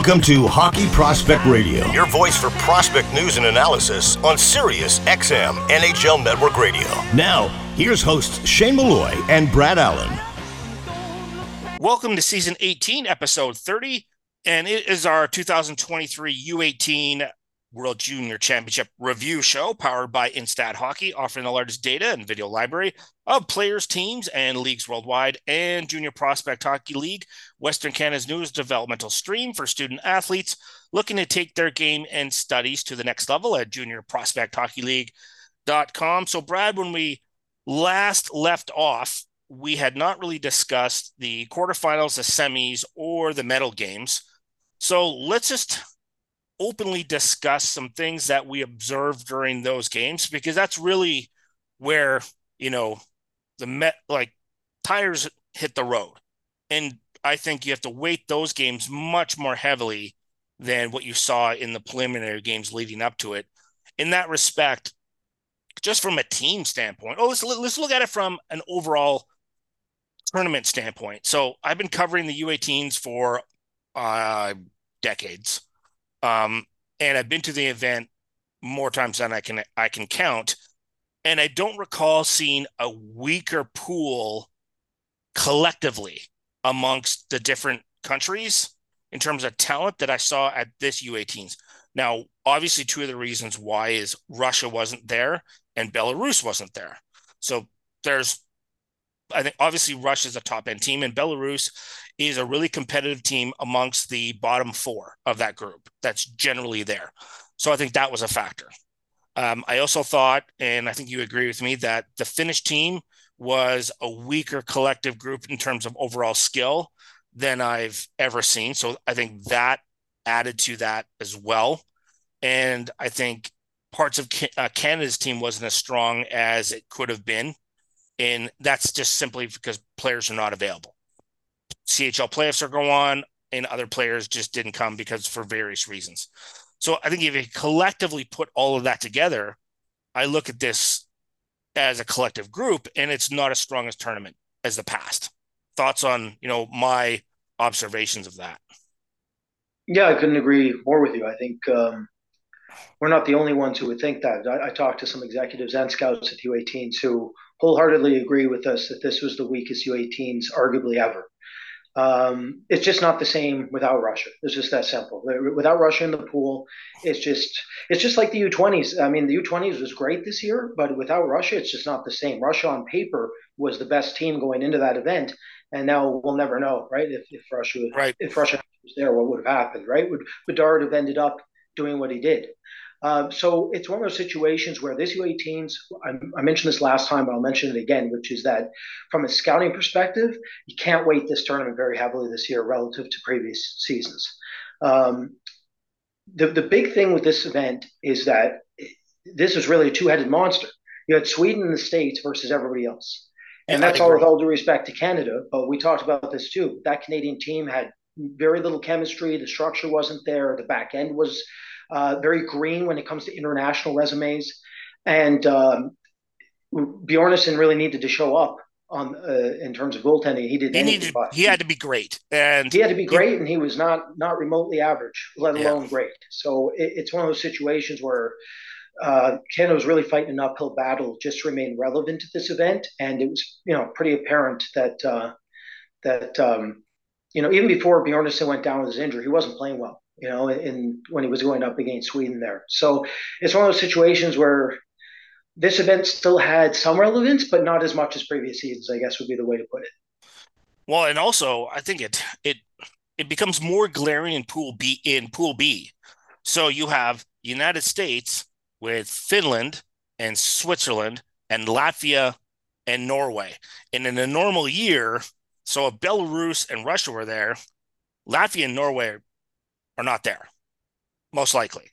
Welcome to Hockey Prospect Radio, your voice for prospect news and analysis on Sirius XM NHL Network Radio. Now, here's hosts Shane Malloy and Brad Allen. Welcome to season 18, episode 30, and it is our 2023 U18 World Junior Championship review show powered by Instat Hockey, offering the largest data and video library of players, teams, and leagues worldwide, and Junior Prospect Hockey League, Western Canada's newest developmental stream for student athletes looking to take their game and studies to the next level at juniorprospecthockeyleague.com. So, Brad, when we last left off, we had not really discussed the quarterfinals, the semis, or the medal games. So let's just openly discuss some things that we observed during those games because that's really where you know the met like tires hit the road. And i think you have to weight those games much more heavily than what you saw in the preliminary games leading up to it. In that respect just from a team standpoint oh let's let's look at it from an overall tournament standpoint. So i've been covering the u18s for uh decades um, and I've been to the event more times than I can I can count. And I don't recall seeing a weaker pool collectively amongst the different countries in terms of talent that I saw at this U18s. Now, obviously, two of the reasons why is Russia wasn't there and Belarus wasn't there. So there's, I think, obviously, Russia is a top end team, and Belarus is a really competitive team amongst the bottom four of that group that's generally there. So I think that was a factor. Um, I also thought, and I think you agree with me, that the Finnish team was a weaker collective group in terms of overall skill than I've ever seen. So I think that added to that as well. And I think parts of uh, Canada's team wasn't as strong as it could have been. And that's just simply because players are not available. CHL playoffs are going on, and other players just didn't come because for various reasons. So I think if you collectively put all of that together, I look at this as a collective group, and it's not as strong as tournament as the past. Thoughts on you know my observations of that? Yeah, I couldn't agree more with you. I think um, we're not the only ones who would think that. I, I talked to some executives and scouts at U18s who wholeheartedly agree with us that this was the weakest U18s arguably ever. Um, it's just not the same without Russia. It's just that simple. Without Russia in the pool, it's just it's just like the U20s. I mean, the U20s was great this year, but without Russia, it's just not the same. Russia on paper was the best team going into that event, and now we'll never know, right? If, if Russia right. if Russia was there, what would have happened, right? Would Bedard have ended up doing what he did? Uh, so it's one of those situations where this U18s, I, I, mentioned this last time, but I'll mention it again, which is that from a scouting perspective, you can't weight this tournament very heavily this year relative to previous seasons. Um, the, the big thing with this event is that this is really a two headed monster. You had Sweden and the States versus everybody else. And that's all with all due respect to Canada, but we talked about this too. That Canadian team had very little chemistry. The structure wasn't there. The back end was uh, very green when it comes to international resumes. And um, Bjarnason really needed to show up on uh, in terms of goaltending. He did. He needed. He had to be great, and he had to be great, and he was not not remotely average, let alone yeah. great. So it, it's one of those situations where. Uh, Canada was really fighting an uphill battle just to remain relevant to this event, and it was, you know, pretty apparent that uh, that um, you know even before Bjarnason went down with his injury, he wasn't playing well you know, in when he was going up against Sweden there. So it's one of those situations where this event still had some relevance, but not as much as previous seasons. I guess would be the way to put it. Well, and also I think it it it becomes more glaring in Pool B in Pool B. So you have United States with Finland and Switzerland and Latvia and Norway. And in a normal year, so if Belarus and Russia were there, Latvia and Norway are not there, most likely.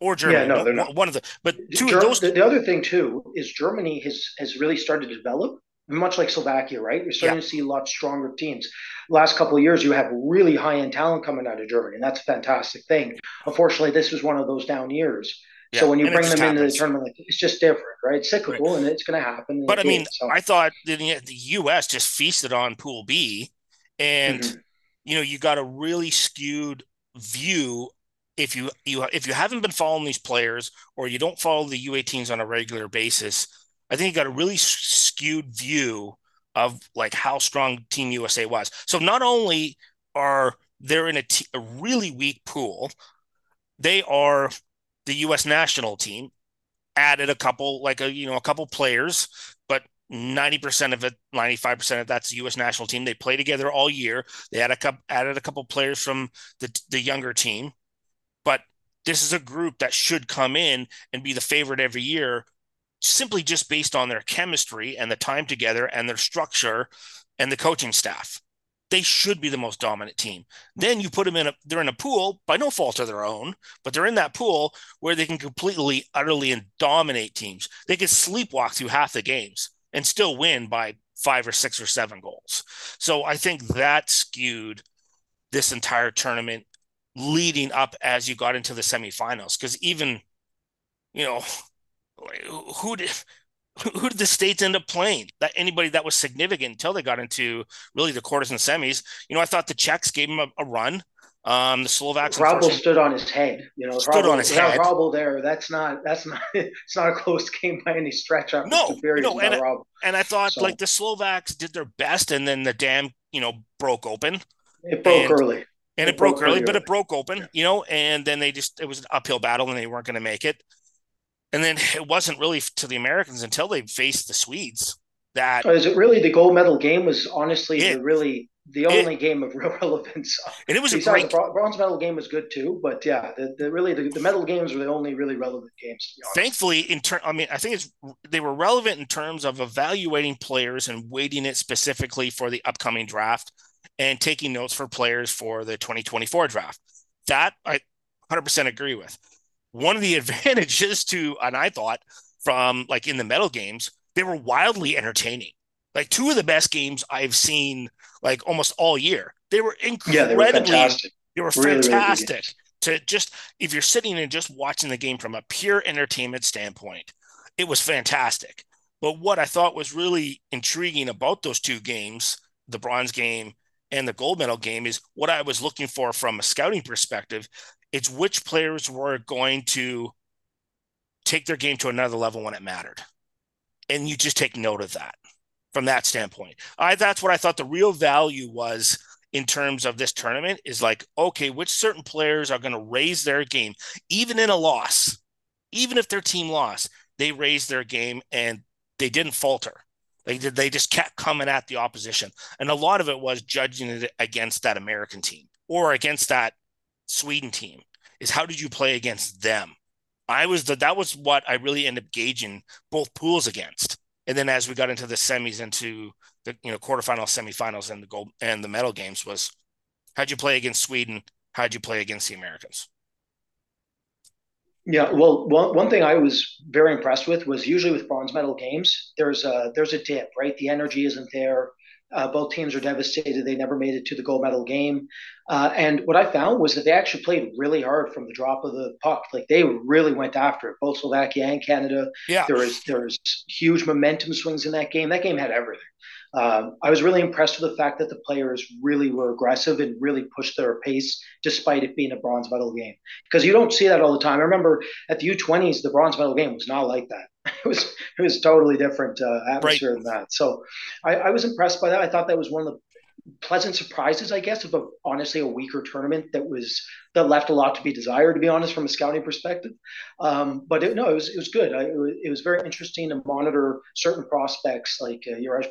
Or Germany. Yeah, no, they're not. One of the, but two Ger- of those. The, the other thing too is Germany has has really started to develop, much like Slovakia, right? You're starting yeah. to see a lot stronger teams. Last couple of years, you have really high end talent coming out of Germany, and that's a fantastic thing. Unfortunately, this was one of those down years. Yeah, so when you bring them into the tournament, like, it's just different, right? It's cyclical, right. and it's going to happen. But I mean, so. I thought the, the U.S. just feasted on Pool B, and mm-hmm you know, you got a really skewed view if you you if you haven't been following these players or you don't follow the U18s on a regular basis, I think you got a really skewed view of like how strong Team USA was. So not only are they're in a, t- a really weak pool, they are the U.S. national team added a couple like a you know a couple players, 90% of it 95% of that's the US national team they play together all year they had a couple added a couple players from the the younger team but this is a group that should come in and be the favorite every year simply just based on their chemistry and the time together and their structure and the coaching staff. They should be the most dominant team. Then you put them in a they're in a pool by no fault of their own, but they're in that pool where they can completely, utterly and dominate teams. They can sleepwalk through half the games and still win by five or six or seven goals. So I think that skewed this entire tournament leading up as you got into the semifinals. Because even, you know, who did who did the states end up playing? That anybody that was significant until they got into really the quarters and semis. You know, I thought the Czechs gave them a, a run. Um, the Slovaks. Hrabal stood on his head. You know, stood on his head. Hrabal there. That's not. That's not. It's not a close game by any stretch. No, no, and, I, and I thought so. like the Slovaks did their best, and then the dam, you know, broke open. It broke and, early and it, it broke, broke early, but it broke open, you know, and then they just it was an uphill battle and they weren't going to make it. And then it wasn't really to the Americans until they faced the Swedes that oh, is it really the gold medal game was honestly it, really the only it, game of real relevance. And it was a great the bronze medal game was good too, but yeah, the, the really the, the, medal games were the only really relevant games. Thankfully, in turn, I mean, I think it's they were relevant in terms of evaluating players and weighting it specifically for the upcoming draft and taking notes for players for the 2024 draft. That I 100% agree with. One of the advantages to, and I thought from like in the medal games, they were wildly entertaining. Like two of the best games I've seen like almost all year. They were incredibly, yeah, they were fantastic. They were really, fantastic. Really to just if you're sitting and just watching the game from a pure entertainment standpoint, it was fantastic. But what I thought was really intriguing about those two games, the bronze game and the gold medal game is what I was looking for from a scouting perspective. It's which players were going to take their game to another level when it mattered. And you just take note of that from that standpoint. I that's what I thought the real value was in terms of this tournament is like, okay, which certain players are going to raise their game, even in a loss, even if their team lost, they raised their game and they didn't falter. They did. They just kept coming at the opposition, and a lot of it was judging it against that American team or against that Sweden team. Is how did you play against them? I was the that was what I really ended up gauging both pools against. And then as we got into the semis, into the you know quarterfinals, semifinals, and the gold and the medal games, was how'd you play against Sweden? How'd you play against the Americans? Yeah, well, one, one thing I was very impressed with was usually with bronze medal games, there's a there's a dip, right? The energy isn't there. Uh, both teams are devastated; they never made it to the gold medal game. Uh, and what I found was that they actually played really hard from the drop of the puck. Like they really went after it, both Slovakia and Canada. Yeah, there was there was huge momentum swings in that game. That game had everything. Um, I was really impressed with the fact that the players really were aggressive and really pushed their pace despite it being a bronze medal game. Because you don't see that all the time. I remember at the U20s, the bronze medal game was not like that. It was it was totally different uh, atmosphere right. than that. So I, I was impressed by that. I thought that was one of the pleasant surprises, I guess, of a, honestly a weaker tournament that was that left a lot to be desired, to be honest, from a scouting perspective. Um, but it, no, it was it was good. I, it, was, very interesting to monitor certain prospects like uh, Juraj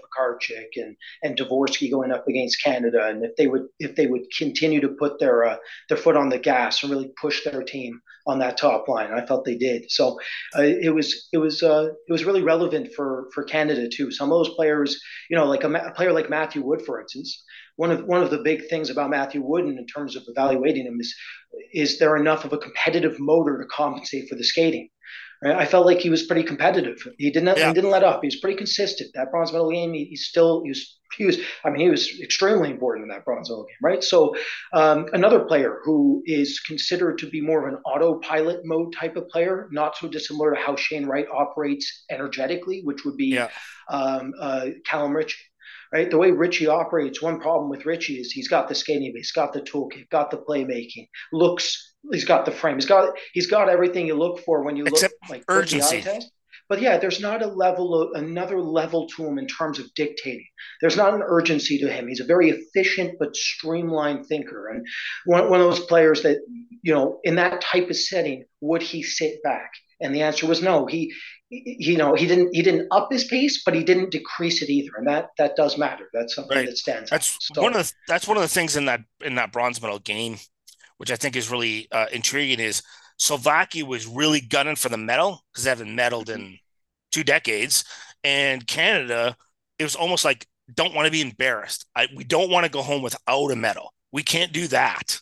and and Dvorsky going up against Canada, and if they would if they would continue to put their uh, their foot on the gas and really push their team on that top line. I felt they did. So uh, it was it was uh, it was really relevant for for Canada too. Some of those players, you know, like a, a player like Matthew Wood, for instance one of one of the big things about Matthew Wooden in terms of evaluating him is is there enough of a competitive motor to compensate for the skating? Right? I felt like he was pretty competitive. He didn't yeah. he didn't let up. He was pretty consistent. That bronze medal game, he, he's still he was he was I mean he was extremely important in that bronze medal game, right? So um, another player who is considered to be more of an autopilot mode type of player, not so dissimilar to how Shane Wright operates energetically, which would be yeah. um, uh, Callum Ritchie right? The way Ritchie operates, one problem with Ritchie is he's got the skating, he's got the toolkit, got the playmaking, looks, he's got the frame, he's got he's got everything you look for when you Except look like urgency. Test. But yeah, there's not a level of another level to him in terms of dictating. There's not an urgency to him. He's a very efficient but streamlined thinker, and one, one of those players that you know in that type of setting would he sit back? And the answer was no. He you know he didn't he didn't up his pace but he didn't decrease it either. And that that does matter. That's something right. that stands that's so, one of the that's one of the things in that in that bronze medal game which i think is really uh, intriguing is slovakia was really gunning for the medal because they haven't medaled in two decades. And canada it was almost like don't want to be embarrassed. I, we don't want to go home without a medal. We can't do that.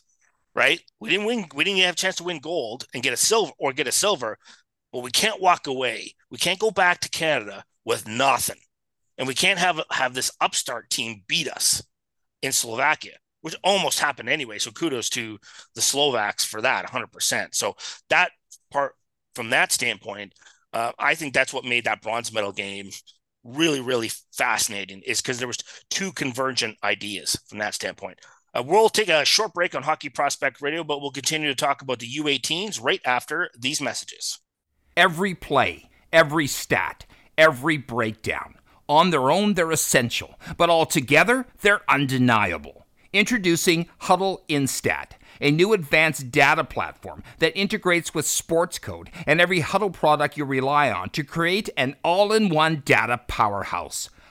Right? We didn't win we didn't have a chance to win gold and get a silver or get a silver well, we can't walk away. We can't go back to Canada with nothing. And we can't have have this upstart team beat us in Slovakia, which almost happened anyway. So kudos to the Slovaks for that 100%. So that part from that standpoint, uh, I think that's what made that bronze medal game really, really fascinating is because there was two convergent ideas from that standpoint. Uh, we'll take a short break on Hockey Prospect Radio, but we'll continue to talk about the U18s right after these messages. Every play, every stat, every breakdown. On their own, they're essential, but altogether, they're undeniable. Introducing Hudl Instat, a new advanced data platform that integrates with Sportscode and every Hudl product you rely on to create an all in one data powerhouse.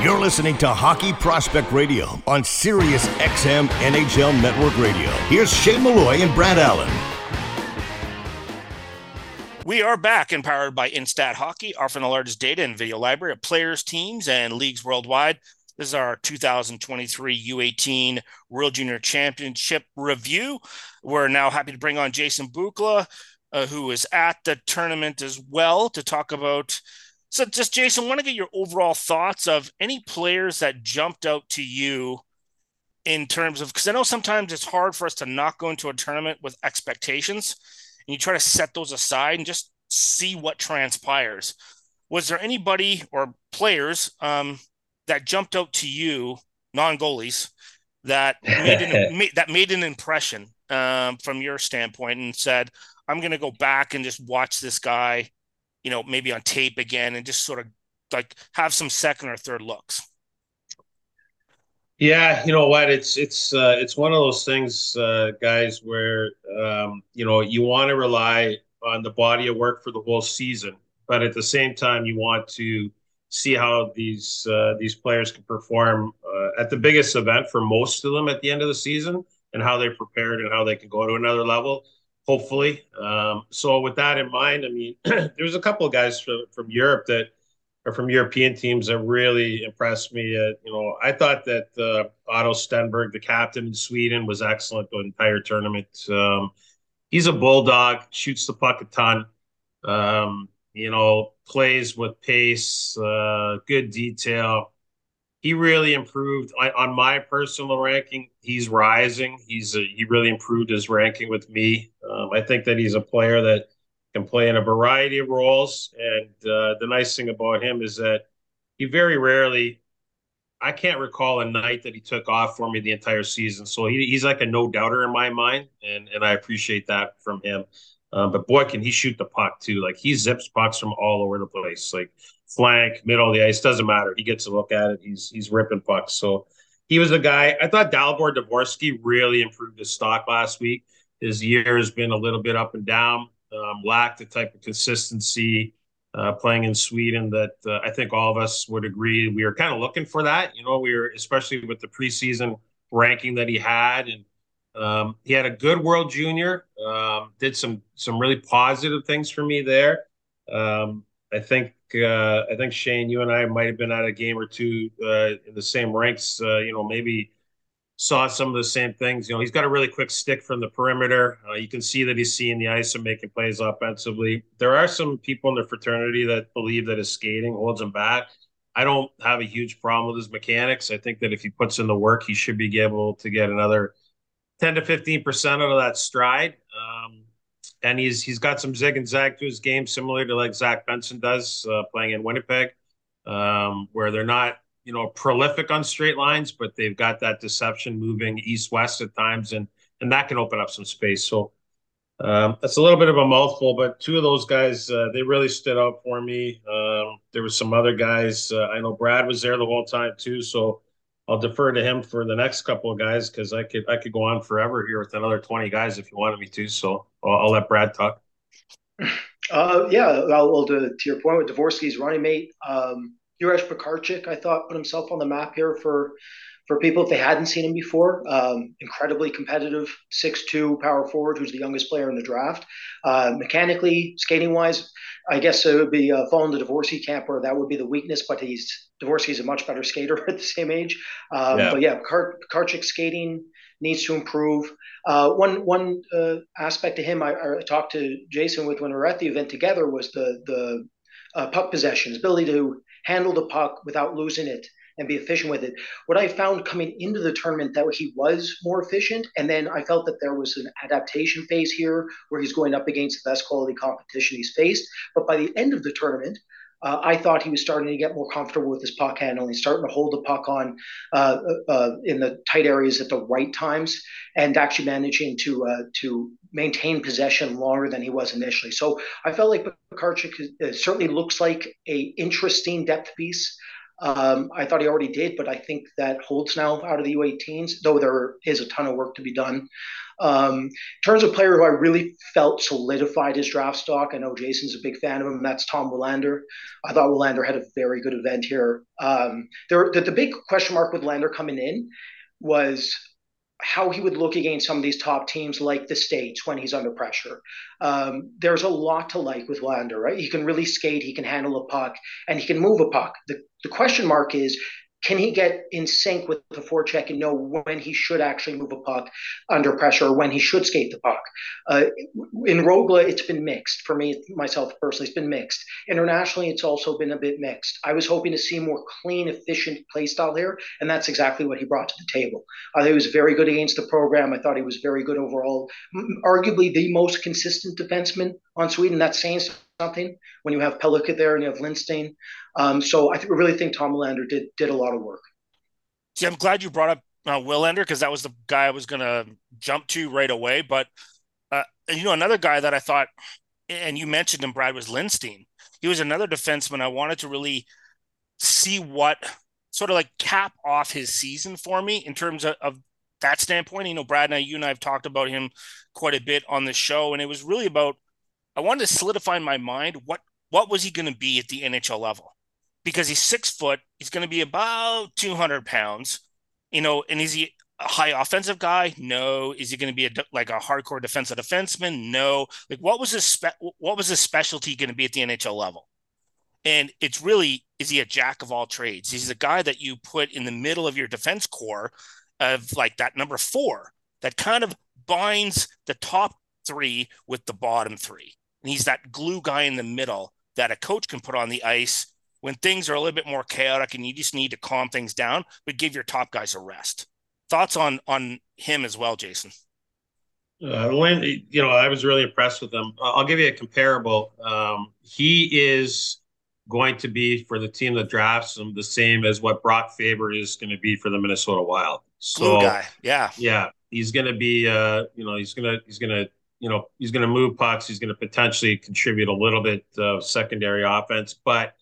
You're listening to Hockey Prospect Radio on Sirius XM NHL Network Radio. Here's Shane Malloy and Brad Allen. We are back empowered by Instat Hockey, offering the largest data and video library of players, teams, and leagues worldwide. This is our 2023 U18 World Junior Championship review. We're now happy to bring on Jason Bukala, uh, who was at the tournament as well to talk about. So, just Jason, want to get your overall thoughts of any players that jumped out to you in terms of because I know sometimes it's hard for us to not go into a tournament with expectations, and you try to set those aside and just see what transpires. Was there anybody or players um, that jumped out to you, non goalies, that made an, that made an impression um, from your standpoint and said, I'm going to go back and just watch this guy, you know, maybe on tape again and just sort of like have some second or third looks. Yeah, you know what? It's it's uh, it's one of those things, uh, guys, where um, you know you want to rely on the body of work for the whole season, but at the same time, you want to see how these uh, these players can perform uh, at the biggest event for most of them at the end of the season, and how they're prepared and how they can go to another level hopefully. Um, so with that in mind, I mean, there's a couple of guys from, from Europe that are from European teams that really impressed me. Uh, you know, I thought that uh, Otto Stenberg, the captain in Sweden, was excellent the entire tournament. Um, he's a bulldog, shoots the puck a ton. Um, you know, plays with pace, uh, good detail. He really improved I, on my personal ranking. He's rising. He's a, he really improved his ranking with me. Um, I think that he's a player that can play in a variety of roles. And uh, the nice thing about him is that he very rarely. I can't recall a night that he took off for me the entire season. So he, he's like a no doubter in my mind, and and I appreciate that from him. Um, but boy, can he shoot the puck too! Like he zips pucks from all over the place. Like flank, middle of the ice, doesn't matter. He gets a look at it. He's he's ripping pucks. So he was the guy. I thought Dalibor Dvorsky really improved his stock last week. His year has been a little bit up and down. Um, lacked the type of consistency uh, playing in Sweden that uh, I think all of us would agree we were kind of looking for that. You know, we were especially with the preseason ranking that he had, and um, he had a good World Junior. Um, did some some really positive things for me there. Um, I think uh, I think Shane, you and I might have been at a game or two uh, in the same ranks. Uh, you know, maybe saw some of the same things. You know, he's got a really quick stick from the perimeter. Uh, you can see that he's seeing the ice and making plays offensively. There are some people in the fraternity that believe that his skating holds him back. I don't have a huge problem with his mechanics. I think that if he puts in the work, he should be able to get another 10 to 15 percent out of that stride. Um, and he's he's got some zig and zag to his game, similar to like Zach Benson does uh, playing in Winnipeg, um, where they're not you know prolific on straight lines, but they've got that deception moving east west at times, and and that can open up some space. So um, that's a little bit of a mouthful, but two of those guys uh, they really stood out for me. Um, there were some other guys. Uh, I know Brad was there the whole time too, so I'll defer to him for the next couple of guys because I could I could go on forever here with another twenty guys if you wanted me to. So I'll, I'll let Brad talk. Uh, yeah, well, to, to your point with Dvorsky's running mate, um, Juraj Pekarcik, I thought put himself on the map here for for people if they hadn't seen him before. Um, incredibly competitive, six-two power forward, who's the youngest player in the draft. Uh, mechanically, skating wise, I guess it would be uh, falling the Dvorsky camp where that would be the weakness, but he's Dvorsky's a much better skater at the same age. Um, yeah. But yeah, Kar- Karchik skating needs to improve. Uh, one one uh, aspect to him I, I, talked to Jason with when we were at the event together was the the uh, puck possession, his ability to handle the puck without losing it and be efficient with it. What I found coming into the tournament that he was more efficient, and then I felt that there was an adaptation phase here where he's going up against the best quality competition he's faced. But by the end of the tournament, uh, I thought he was starting to get more comfortable with his puck handling, starting to hold the puck on uh, uh, uh, in the tight areas at the right times, and actually managing to uh, to maintain possession longer than he was initially. So I felt like Pekarcik certainly looks like a interesting depth piece. Um, I thought he already did, but I think that holds now out of the U18s, though there is a ton of work to be done. Um, in terms of player who I really felt solidified his draft stock, I know Jason's a big fan of him. That's Tom Willander. I thought Willander had a very good event here. Um, there, the, the big question mark with Lander coming in was how he would look against some of these top teams like the States when he's under pressure. Um, there's a lot to like with Lander, right? He can really skate, he can handle a puck, and he can move a puck. The, the question mark is can he get in sync with the forecheck and know when he should actually move a puck under pressure or when he should skate the puck? Uh, in Rögle, it's been mixed for me, myself personally. It's been mixed. Internationally, it's also been a bit mixed. I was hoping to see more clean, efficient play style here, and that's exactly what he brought to the table. I thought he was very good against the program. I thought he was very good overall. Arguably the most consistent defenseman on Sweden. That's saying something when you have Pellikka there and you have Lindstein. Um, so I th- really think Tom Willander did did a lot of work. See, I'm glad you brought up uh, Willander because that was the guy I was going to jump to right away. But uh, you know, another guy that I thought, and you mentioned him, Brad, was Lindstein. He was another defenseman I wanted to really see what sort of like cap off his season for me in terms of, of that standpoint. You know, Brad and I, you and I have talked about him quite a bit on the show, and it was really about I wanted to solidify in my mind what what was he going to be at the NHL level because he's six foot. He's going to be about 200 pounds, you know, and is he a high offensive guy? No. Is he going to be a, like a hardcore defensive defenseman? No. Like what was his spe- what was his specialty going to be at the NHL level? And it's really is he a jack of all trades? He's a guy that you put in the middle of your defense core of like that number four that kind of binds the top three with the bottom three. And he's that glue guy in the middle that a coach can put on the ice when things are a little bit more chaotic and you just need to calm things down, but give your top guys a rest. Thoughts on on him as well, Jason? Uh, when you know, I was really impressed with him. I'll give you a comparable. Um, he is going to be for the team that drafts him the same as what Brock Faber is going to be for the Minnesota Wild. So, Glue guy, yeah, yeah, he's going to be. Uh, you know, he's gonna he's gonna you know he's going to move pucks. He's going to potentially contribute a little bit of secondary offense, but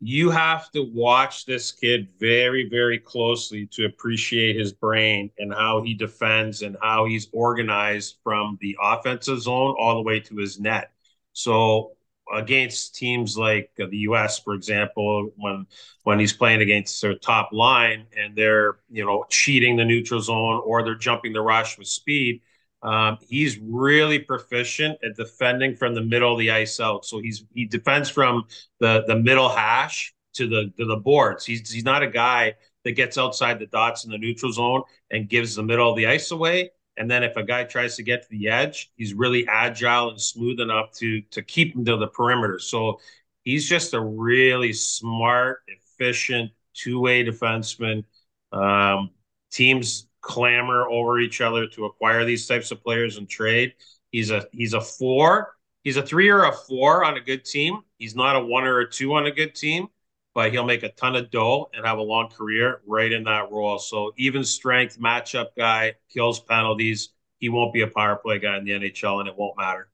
you have to watch this kid very, very closely to appreciate his brain and how he defends and how he's organized from the offensive zone all the way to his net. So against teams like the U.S., for example, when when he's playing against their top line and they're you know cheating the neutral zone or they're jumping the rush with speed, um, he's really proficient at defending from the middle of the ice out. So he's he defends from the the middle hash to the to the boards. He's he's not a guy that gets outside the dots in the neutral zone and gives the middle of the ice away. And then if a guy tries to get to the edge, he's really agile and smooth enough to to keep him to the perimeter. So he's just a really smart, efficient two-way defenseman. Um, teams clamor over each other to acquire these types of players and trade. He's a he's a four. He's a three or a four on a good team. He's not a one or a two on a good team, but he'll make a ton of dough and have a long career right in that role. So even strength, matchup guy, kills penalties. He won't be a power play guy in the NHL, and it won't matter.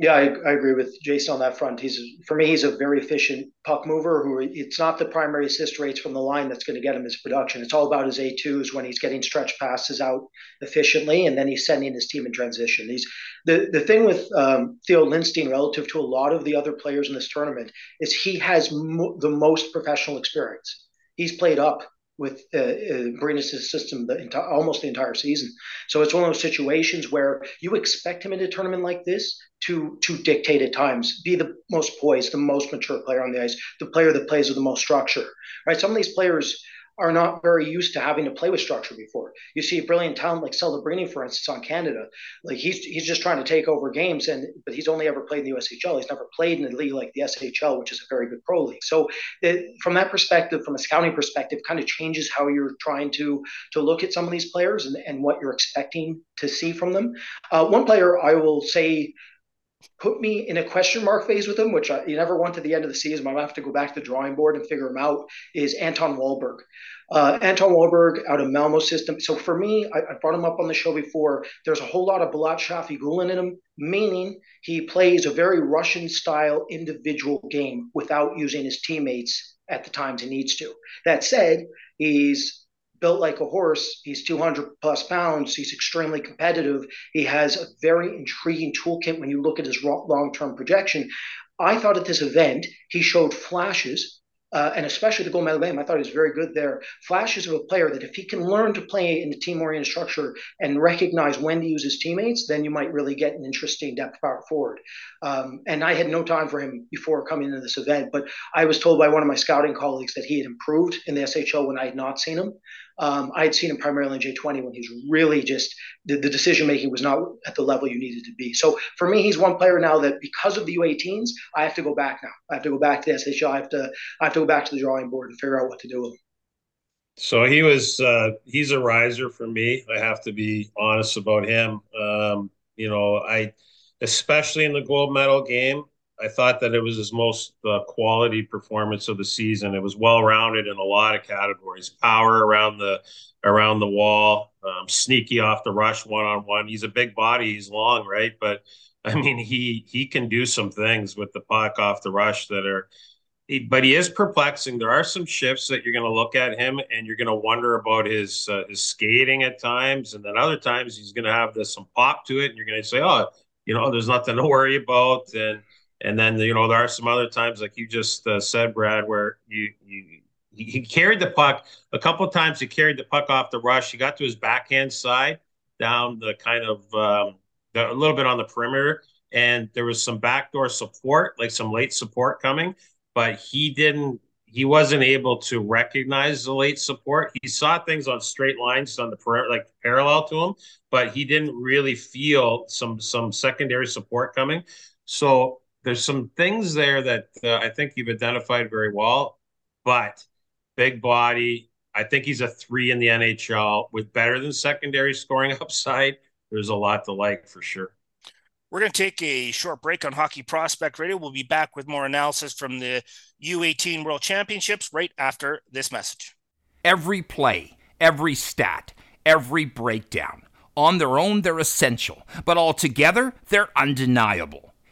Yeah, I, I, agree with Jason on that front. He's for me, he's a very efficient puck mover. Who it's not the primary assist rates from the line that's going to get him his production. It's all about his A twos when he's getting stretch passes out efficiently, and then he's sending his team in transition. He's the the thing with um, Theo Lindstein relative to a lot of the other players in this tournament is he has mo- the most professional experience. He's played up with uh, uh, system the entire, almost the entire season. So it's one of those situations where you expect him in a tournament like this to to dictate at times, be the most poised, the most mature player on the ice, the player that plays with the most structure. Right? Some of these players are not very used to having to play with structure before. You see a brilliant talent like Celebrini, for instance, on Canada. Like he's he's just trying to take over games, and but he's only ever played in the USHL. He's never played in a league like the SHL, which is a very good pro league. So it, from that perspective, from a scouting perspective, kind of changes how you're trying to to look at some of these players and, and what you're expecting to see from them. Uh, one player I will say put me in a question mark phase with him, which I, you never want to the end of the season. I might have to go back to the drawing board and figure him out. Is Anton Wahlberg? Uh, Anton Wahlberg out of Malmo system. So for me, I, I, brought him up on the show before. There's a whole lot of Bulat Shafigullin in him, meaning he plays a very Russian style individual game without using his teammates at the times he needs to. That said, he's built like a horse. He's 200 plus pounds. He's extremely competitive. He has a very intriguing toolkit when you look at his long term projection. I thought at this event, he showed flashes uh, and especially the gold medal game, I thought he was very good there. Flashes of a player that if he can learn to play in a team oriented structure and recognize when to use his teammates, then you might really get an interesting depth power forward. Um, and I had no time for him before coming into this event, but I was told by one of my scouting colleagues that he had improved in the SHL when I had not seen him. Um, I had seen him primarily in J20 when he's really just the, the decision making was not at the level you needed to be. So for me, he's one player now that because of the U18s, I have to go back now. I have to go back to the SHL. I have to I have to go back to the drawing board and figure out what to do with him. So he was uh, he's a riser for me. I have to be honest about him. Um, you know, I especially in the gold medal game, I thought that it was his most uh, quality performance of the season. It was well rounded in a lot of categories. Power around the around the wall, um, sneaky off the rush one on one. He's a big body. He's long, right? But I mean, he he can do some things with the puck off the rush that are. He, but he is perplexing. There are some shifts that you're going to look at him and you're going to wonder about his uh, his skating at times, and then other times he's going to have this some pop to it, and you're going to say, "Oh, you know, there's nothing to worry about." And and then you know there are some other times, like you just uh, said, Brad, where you you he carried the puck a couple times. He carried the puck off the rush. He got to his backhand side down the kind of um, the, a little bit on the perimeter, and there was some backdoor support, like some late support coming, but he didn't. He wasn't able to recognize the late support. He saw things on straight lines on the like parallel to him, but he didn't really feel some some secondary support coming. So there's some things there that uh, I think you've identified very well, but big body. I think he's a three in the NHL with better than secondary scoring upside. There's a lot to like for sure. We're going to take a short break on Hockey Prospect Radio. We'll be back with more analysis from the U18 World Championships right after this message. Every play, every stat, every breakdown. On their own, they're essential, but altogether, they're undeniable.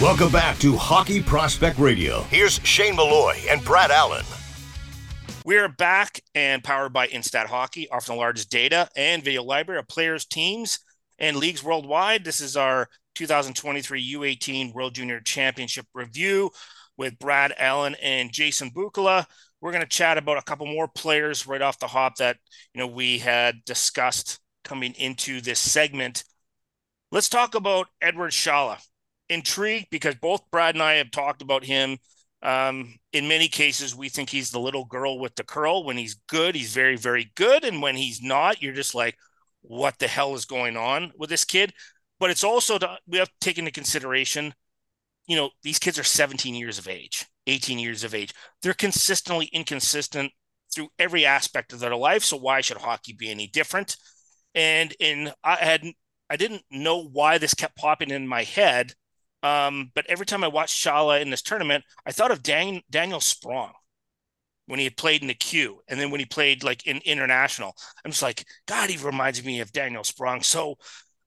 Welcome back to Hockey Prospect Radio. Here's Shane Malloy and Brad Allen. We're back and powered by Instat Hockey, offering the largest data and video library of players, teams, and leagues worldwide. This is our 2023 U18 World Junior Championship review with Brad Allen and Jason Bukala. We're going to chat about a couple more players right off the hop that you know we had discussed coming into this segment. Let's talk about Eduard Sale intrigued because both Brad and I have talked about him. Um, in many cases, we think he's the little girl with the curl. When he's good, he's very, very good. And when he's not, you're just like, what the hell is going on with this kid? But it's also, to, we have to take into consideration, you know, these kids are 17 years of age, 18 years of age. They're consistently inconsistent through every aspect of their life. So why should hockey be any different? And in I had I didn't know why this kept popping in my head um, but every time I watched Sale in this tournament, I thought of Dan- Daniel Sprong when he had played in the Q, and then when he played like in international. I'm just like, God, he reminds me of Daniel Sprong. So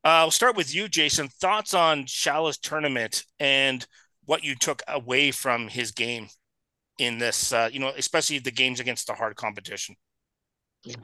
uh, I'll start with you, Jason. Thoughts on Sale's tournament and what you took away from his game in this, uh, you know, especially the games against the hard competition.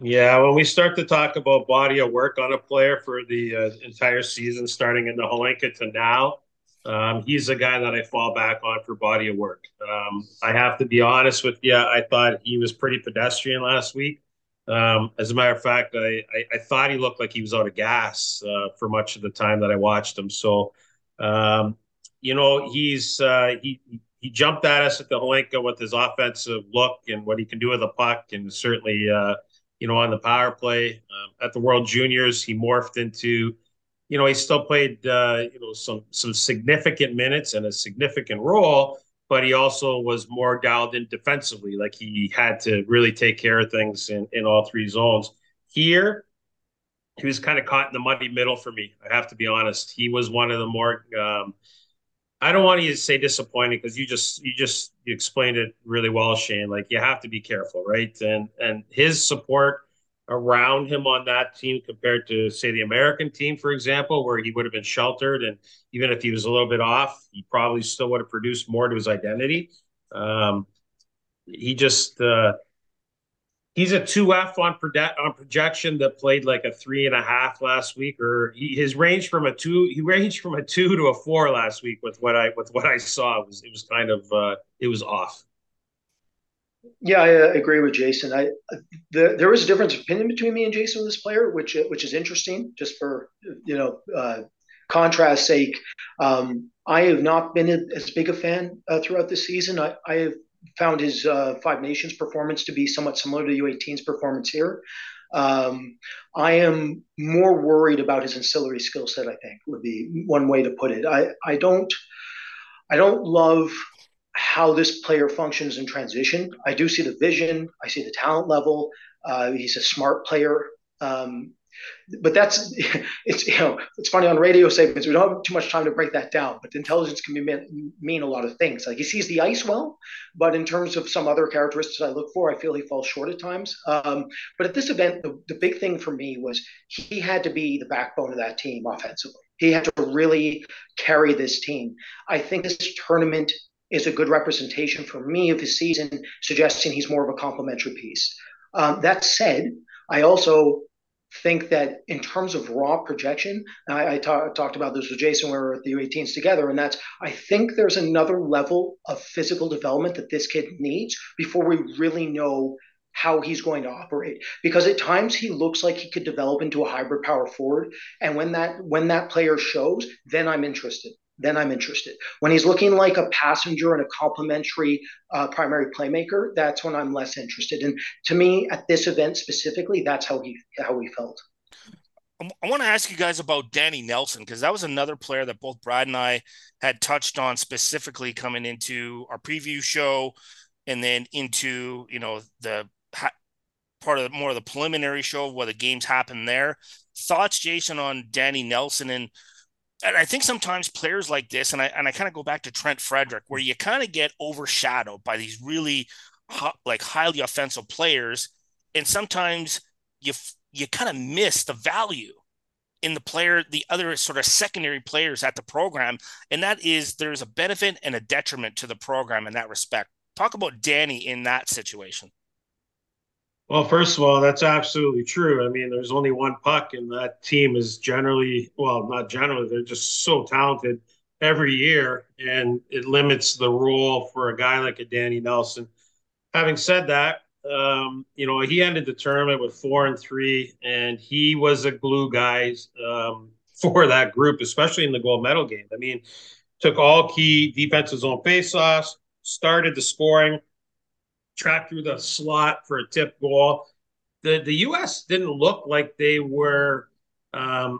Yeah, when we start to talk about body of work on a player for the uh, entire season, starting in the Hlinka to now, um, he's a guy that I fall back on for body of work. Um, I have to be honest with you. I thought he was pretty pedestrian last week. Um, as a matter of fact, I, I, I, thought he looked like he was out of gas uh, for much of the time that I watched him. So, um, you know, he's uh, he he jumped at us at the Hlinka with his offensive look and what he can do with a puck, and certainly, uh, you know, on the power play um, at the World Juniors, he morphed into you know, he still played, uh, you know, some some significant minutes and a significant role, but he also was more dialed in defensively. Like he had to really take care of things in, in all three zones. Here, he was kind of caught in the muddy middle for me. I have to be honest. He was one of the more um, I don't want to say disappointed because you just you just you explained it really well, Shane. Like you have to be careful, right? And and his support around him on that team compared to say the American team, for example, where he would have been sheltered and even if he was a little bit off, he probably still would have produced more to his identity. Um, he just uh, he's a two F on on projection that played like a three and a half last week, or he, his range from a two he ranged from a two to a four last week with what I with what I saw it was it was kind of uh, it was off. Yeah, I uh, agree with Jason. I the, there is a difference of opinion between me and Jason with this player, which which is interesting. Just for you know uh, contrast sake, um, I have not been as big a fan uh, throughout the season. I, I have found his uh, Five Nations performance to be somewhat similar to U18's performance here. Um, I am more worried about his ancillary skill set. I think would be one way to put it. I I don't I don't love how this player functions in transition. I do see the vision. I see the talent level. Uh, he's a smart player. Um, but that's it's you know it's funny on radio segments we don't have too much time to break that down but intelligence can mean, mean a lot of things like he sees the ice well but in terms of some other characteristics i look for i feel he falls short at times um, but at this event the, the big thing for me was he had to be the backbone of that team offensively he had to really carry this team i think this tournament is a good representation for me of his season suggesting he's more of a complementary piece um, that said I also think that in terms of raw projection, I, I ta- talked about this with Jason. when We were at the U18s together, and that's I think there's another level of physical development that this kid needs before we really know how he's going to operate. Because at times he looks like he could develop into a hybrid power forward, and when that when that player shows, then I'm interested then I'm interested. When he's looking like a passenger and a complementary uh, primary playmaker, that's when I'm less interested. And to me, at this event specifically, that's how he how he felt. I want to ask you guys about Danny Nelson because that was another player that both Brad and I had touched on specifically coming into our preview show, and then into you know the part of the, more of the preliminary show where the games happen there. Thoughts, Jason, on Danny Nelson and and I think sometimes players like this, and I and I kind of go back to Trent Frederic, where you kind of get overshadowed by these really like highly offensive players, and sometimes you you kind of miss the value in the player, the other sort of secondary players at the program, and that is there's a benefit and a detriment to the program in that respect. Talk about Danny in that situation. Well, first of all, that's absolutely true. I mean, there's only one puck, and that team is generally, well, not generally, they're just so talented every year, and it limits the role for a guy like a Danny Nelson. Having said that, um, you know, he ended the tournament with four and three, and he was a glue guy um, for that group, especially in the gold medal game. I mean, took all key defensive zone faceoffs, started the scoring track through the slot for a tip goal. The the U.S. didn't look like they were um,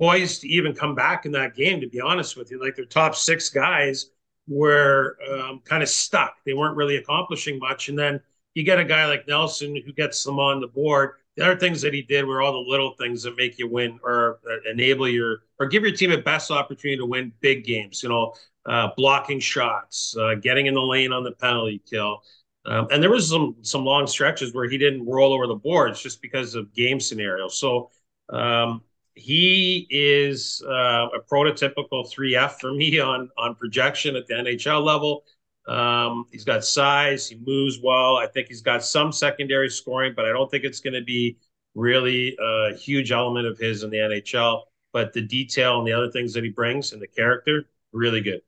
poised to even come back in that game. To be honest with you, like their top six guys were um, kind of stuck. They weren't really accomplishing much. And then you get a guy like Nelson who gets them on the board. The other things that he did were all the little things that make you win or enable your or give your team a best opportunity to win big games. You know, uh, blocking shots, uh, getting in the lane on the penalty kill, um, and there was some some long stretches where he didn't roll over the boards just because of game scenarios. So um, he is uh, a prototypical 3F for me on on projection at the NHL level. Um, he's got size. He moves well. I think he's got some secondary scoring, but I don't think it's going to be really a huge element of his in the NHL. But the detail and the other things that he brings and the character, really good.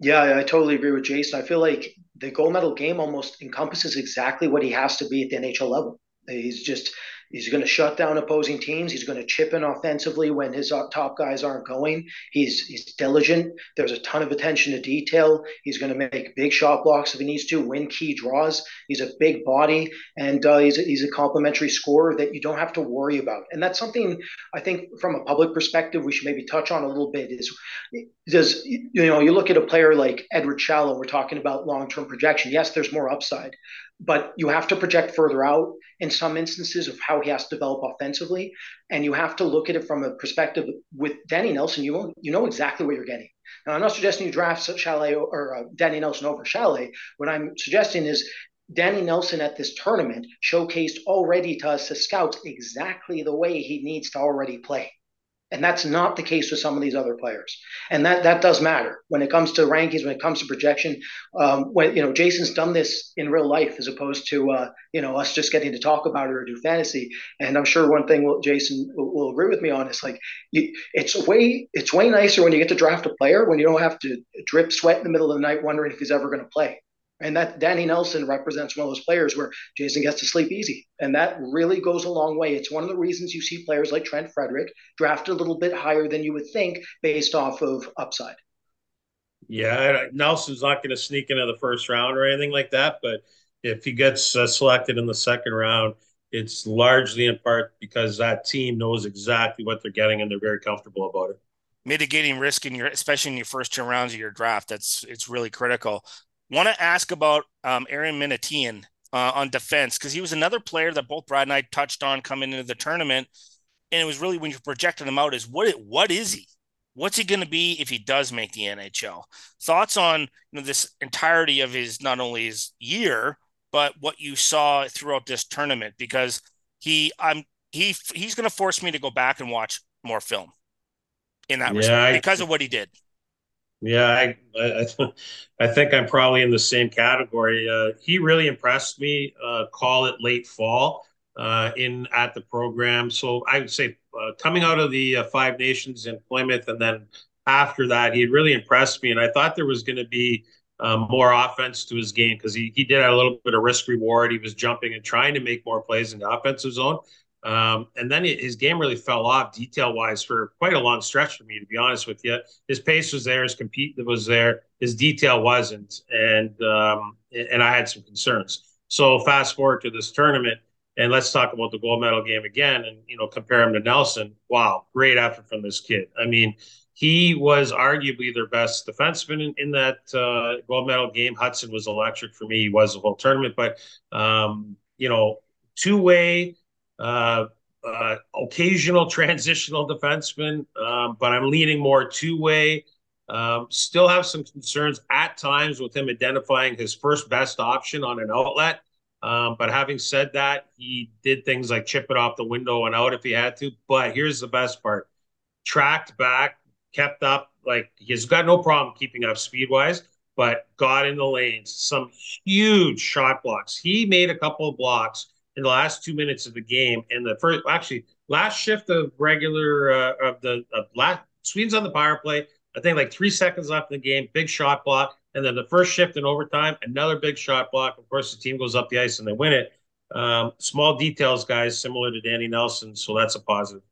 Yeah, I totally agree with Jason. I feel like the gold medal game almost encompasses exactly what he has to be at the NHL level. He's just He's going to shut down opposing teams. He's going to chip in offensively when his top guys aren't going. He's he's diligent. There's a ton of attention to detail. He's going to make big shot blocks if he needs to, win key draws. He's a big body, and uh, he's a, he's a complementary scorer that you don't have to worry about. And that's something I think from a public perspective we should maybe touch on a little bit. Is does you know you look at a player like Eduard Sale. We're talking about long term projection. Yes, there's more upside, but you have to project further out in some instances of how he has to develop offensively, and you have to look at it from a perspective with Danny Nelson. You you know exactly what you're getting. Now, I'm not suggesting you draft Sale or uh, Danny Nelson over Sale. What I'm suggesting is Danny Nelson at this tournament showcased already to us as scouts exactly the way he needs to already play. And that's not the case with some of these other players. And that that does matter when it comes to rankings, when it comes to projection. Um, when you know Jason's done this in real life as opposed to uh, you know us just getting to talk about it or do fantasy. And I'm sure one thing will, Jason will, will, agree with me on is like you, it's way it's way nicer when you get to draft a player when you don't have to drip sweat in the middle of the night wondering if he's ever going to play And that Danny Nelson represents one of those players where Jason gets to sleep easy. And that really goes a long way. It's one of the reasons you see players like Trent Frederic drafted a little bit higher than you would think based off of upside. Yeah, Nelson's not going to sneak into the first round or anything like that. But if he gets uh, selected in the second round, it's largely in part because that team knows exactly what they're getting and they're very comfortable about it. Mitigating risk in your, especially in your first two rounds of your draft, that's it's really critical. Want to ask about um, Aram Minnetian uh, on defense because he was another player that both Brad and I touched on coming into the tournament, and it was really when you projected him out is what what is he? What's he going to be if he does make the NHL? Thoughts on you know this entirety of his not only his year but what you saw throughout this tournament because he I'm he he's going to force me to go back and watch more film in that yeah, respect I, because of what he did. Yeah, I I, I think I'm probably in the same category. Uh, he really impressed me. Uh, call it late fall uh, in at the program. So I would say uh, coming out of the uh, Five Nations in Plymouth, and then after that, he really impressed me. And I thought there was going to be um, more offense to his game because he, he did have a little bit of risk reward. He was jumping and trying to make more plays in the offensive zone. Um, and then his game really fell off detail wise for quite a long stretch for me, to be honest with you. His pace was there, his compete was there, his detail wasn't, and um, and I had some concerns. So fast forward to this tournament, and let's talk about the gold medal game again, and you know compare him to Nelson. Wow, great effort from this kid. I mean, he was arguably their best defenseman in, in that uh, gold medal game. Hudson was electric for me. He was the whole tournament, but um, you know, two way, uh, uh, occasional transitional defenseman. Um, but I'm leaning more two way. Um, still have some concerns at times with him identifying his first best option on an outlet. Um, but having said that, he did things like chip it off the window and out if he had to. But here's the best part tracked back, kept up. Like he's got no problem keeping up speed wise, but got in the lanes. Some huge shot blocks. He made a couple of blocks in the last two minutes of the game. And the first, actually, last shift of regular uh, of the of last Sweden's on the power play. I think like three seconds left in the game. Big shot block, and then the first shift in overtime, another big shot block. Of course, the team goes up the ice and they win it. Um, small details, guys, similar to Danny Nelson, so that's a positive.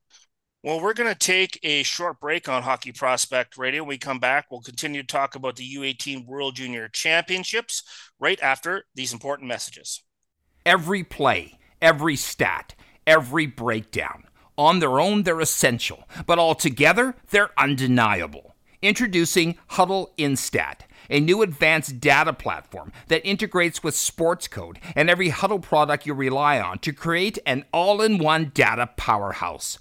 Well, we're going to take a short break on Hockey Prospect Radio. When we come back, we'll continue to talk about the U18 World Junior Championships right after these important messages. Every play, every stat, every breakdown. On their own, they're essential, but altogether, they're undeniable. Introducing Hudl Instat, a new advanced data platform that integrates with Sportscode and every Hudl product you rely on to create an all in one data powerhouse.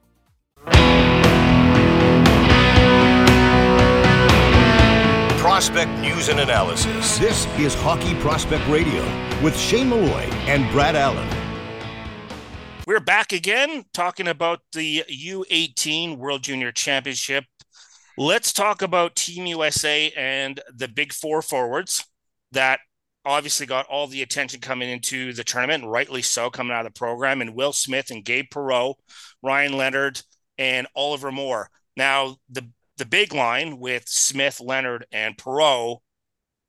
Prospect news and analysis. This is Hockey Prospect Radio with Shane Malloy and Brad Allen. We're back again talking about the U18 World Junior Championship. Let's talk about Team USA and the big four forwards that obviously got all the attention coming into the tournament, and rightly so, coming out of the program. And Will Smith and Gabe Perreault, Ryan Leonard, and Oliver Moore. Now, the the big line with Smith, Leonard, and Perreault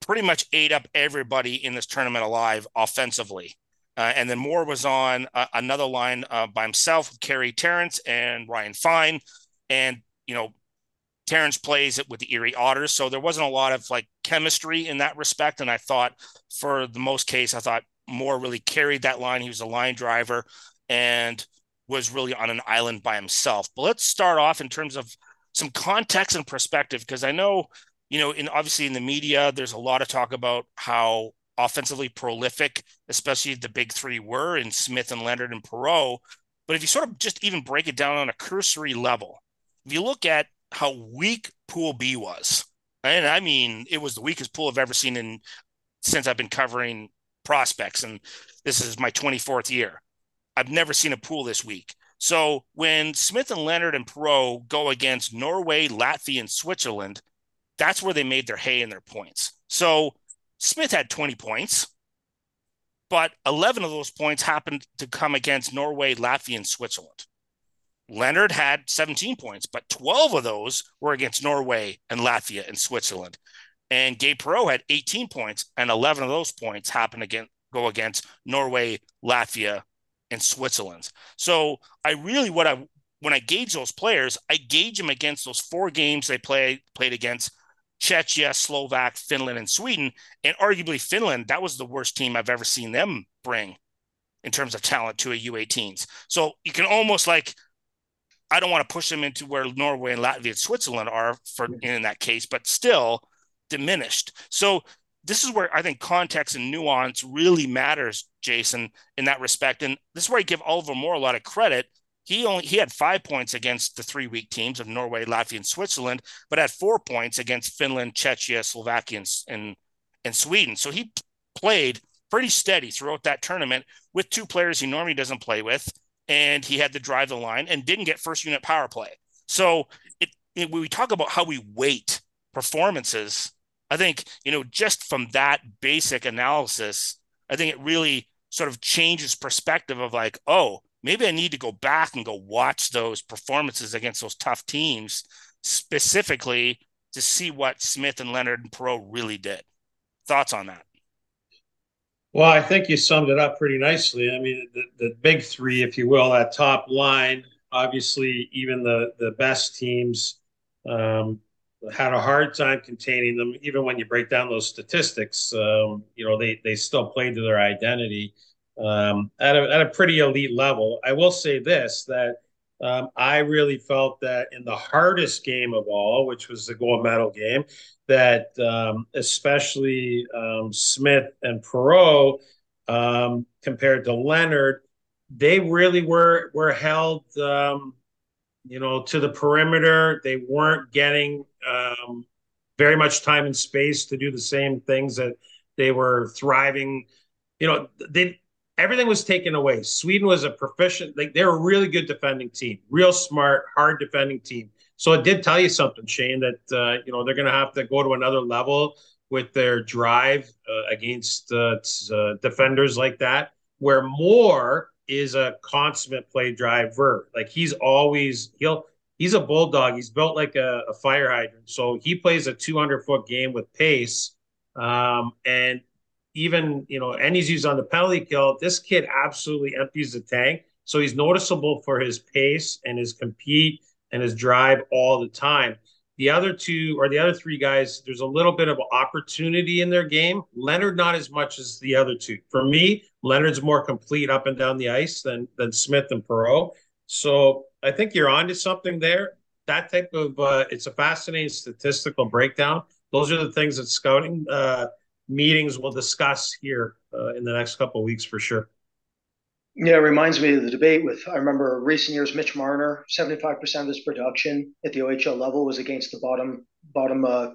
pretty much ate up everybody in this tournament alive offensively. Uh, and then Moore was on uh, another line uh, by himself with Carey Terrance and Ryan Fine. And, you know, Terrence plays it with the Erie Otters. So there wasn't a lot of like chemistry in that respect. And I thought for the most case, I thought Moore really carried that line. He was a line driver and was really on an island by himself. But let's start off in terms of some context and perspective, because I know, you know, in obviously in the media, there's a lot of talk about how offensively prolific, especially the big three were in Smith and Leonard and Perreault. But if you sort of just even break it down on a cursory level, if you look at how weak Pool B was, and I mean it was the weakest pool I've ever seen in since I've been covering prospects, and this is my 24th year. I've never seen a pool this week. So when Smith and Leonard and Perreault go against Norway, Latvia, and Switzerland, that's where they made their hay and their points. So Smith had 20 points, but 11 of those points happened to come against Norway, Latvia, and Switzerland. Leonard had 17 points, but 12 of those were against Norway and Latvia and Switzerland. And Gabe Perreault had 18 points, and 11 of those points happened again go against Norway, Latvia, and Switzerland. So I really what I when I gauge those players, I gauge them against those four games they play played against Czechia, Slovak, Finland, and Sweden. And arguably, Finland, that was the worst team I've ever seen them bring in terms of talent to a U18s. So you can almost like, I don't want to push them into where Norway and Latvia and Switzerland are for in that case, but still diminished. So this is where I think context and nuance really matters, Jason, in that respect. And this is where I give Oliver Moore a lot of credit he only he had five points against the three weak teams of Norway, Latvia, and Switzerland, but had four points against Finland, Czechia, Slovakia, and, and, and Sweden. So he played pretty steady throughout that tournament with two players he normally doesn't play with, and he had to drive the line and didn't get first unit power play. So it, it when we talk about how we weight performances, I think you know just from that basic analysis, I think it really sort of changes perspective of like, oh maybe I need to go back and go watch those performances against those tough teams specifically to see what Smith and Leonard and Perreault really did. Thoughts on that? Well, I think you summed it up pretty nicely. I mean, the, the big three, if you will, that top line, obviously, even the, the best teams um, had a hard time containing them. Even when you break down those statistics, um, you know, they, they still played to their identity um, at, a, at a pretty elite level. I will say this that um, I really felt that in the hardest game of all, which was the gold medal game, that um, especially um, Smith and Perreault um, compared to Leonard, they really were were held, um, you know, to the perimeter. They weren't getting um, very much time and space to do the same things that they were thriving. You know, they everything was taken away. Sweden was a proficient, like they're a really good defending team, real smart, hard defending team. So it did tell you something, Shane, that uh, you know they're going to have to go to another level with their drive uh, against uh, uh, defenders like that, where Moore is a consummate play driver. Like he's always he'll he's a bulldog. He's built like a, a fire hydrant. So he plays a 200 foot game with pace. Um, and even you know, and he's used on the penalty kill. This kid absolutely empties the tank, so he's noticeable for his pace and his compete and his drive all the time. The other two or the other three guys, there's a little bit of opportunity in their game. Leonard not as much as the other two. For me, Leonard's more complete up and down the ice than than Smith and Perreault. So I think you're onto something there. That type of uh, it's a fascinating statistical breakdown. Those are the things that scouting uh, meetings we'll discuss here uh, in the next couple of weeks for sure. Yeah, it reminds me of the debate with I remember recent years Mitch Marner, 75% of his production at the OHL level was against the bottom bottom uh,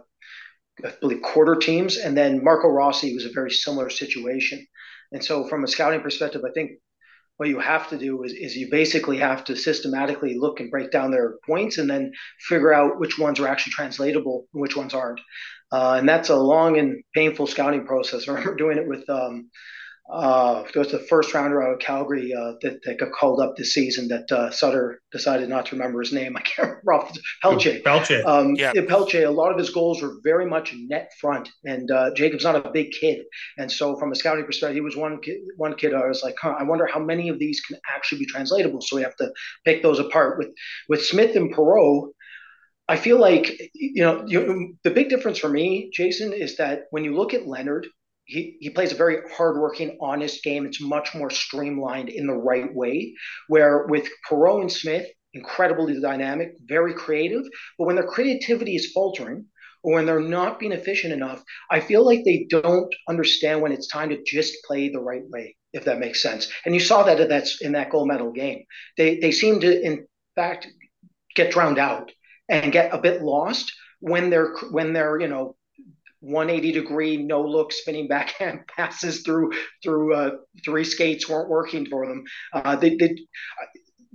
I believe quarter teams. And then Marco Rossi was a very similar situation. And so from a scouting perspective, I think what you have to do is, is you basically have to systematically look and break down their points and then figure out which ones are actually translatable and which ones aren't. Uh, and that's a long and painful scouting process. I remember doing it with um, uh, it was the first rounder out of Calgary uh, that, that got called up this season that uh, Sutter decided not to remember his name. I can't remember. Pelletier. Pelletier. Um, yeah. Pelletier, a lot of his goals were very much net front. And uh, Jakob's not a big kid. And so from a scouting perspective, he was one kid, one kid I was like, huh, I wonder how many of these can actually be translatable. So we have to pick those apart. With, with Smith and Perreault, I feel like, you know, you, the big difference for me, Jason, is that when you look at Leonard, he, he plays a very hardworking, honest game. It's much more streamlined in the right way. Where with Perreault and Smith, incredibly dynamic, very creative, but when their creativity is faltering or when they're not being efficient enough, I feel like they don't understand when it's time to just play the right way, if that makes sense. And you saw that that's in that gold medal game. They they seem to, in fact, get drowned out and get a bit lost when they're when they're you know 180 degree no look spinning backhand passes through through uh, three skates weren't working for them. Uh, they, they,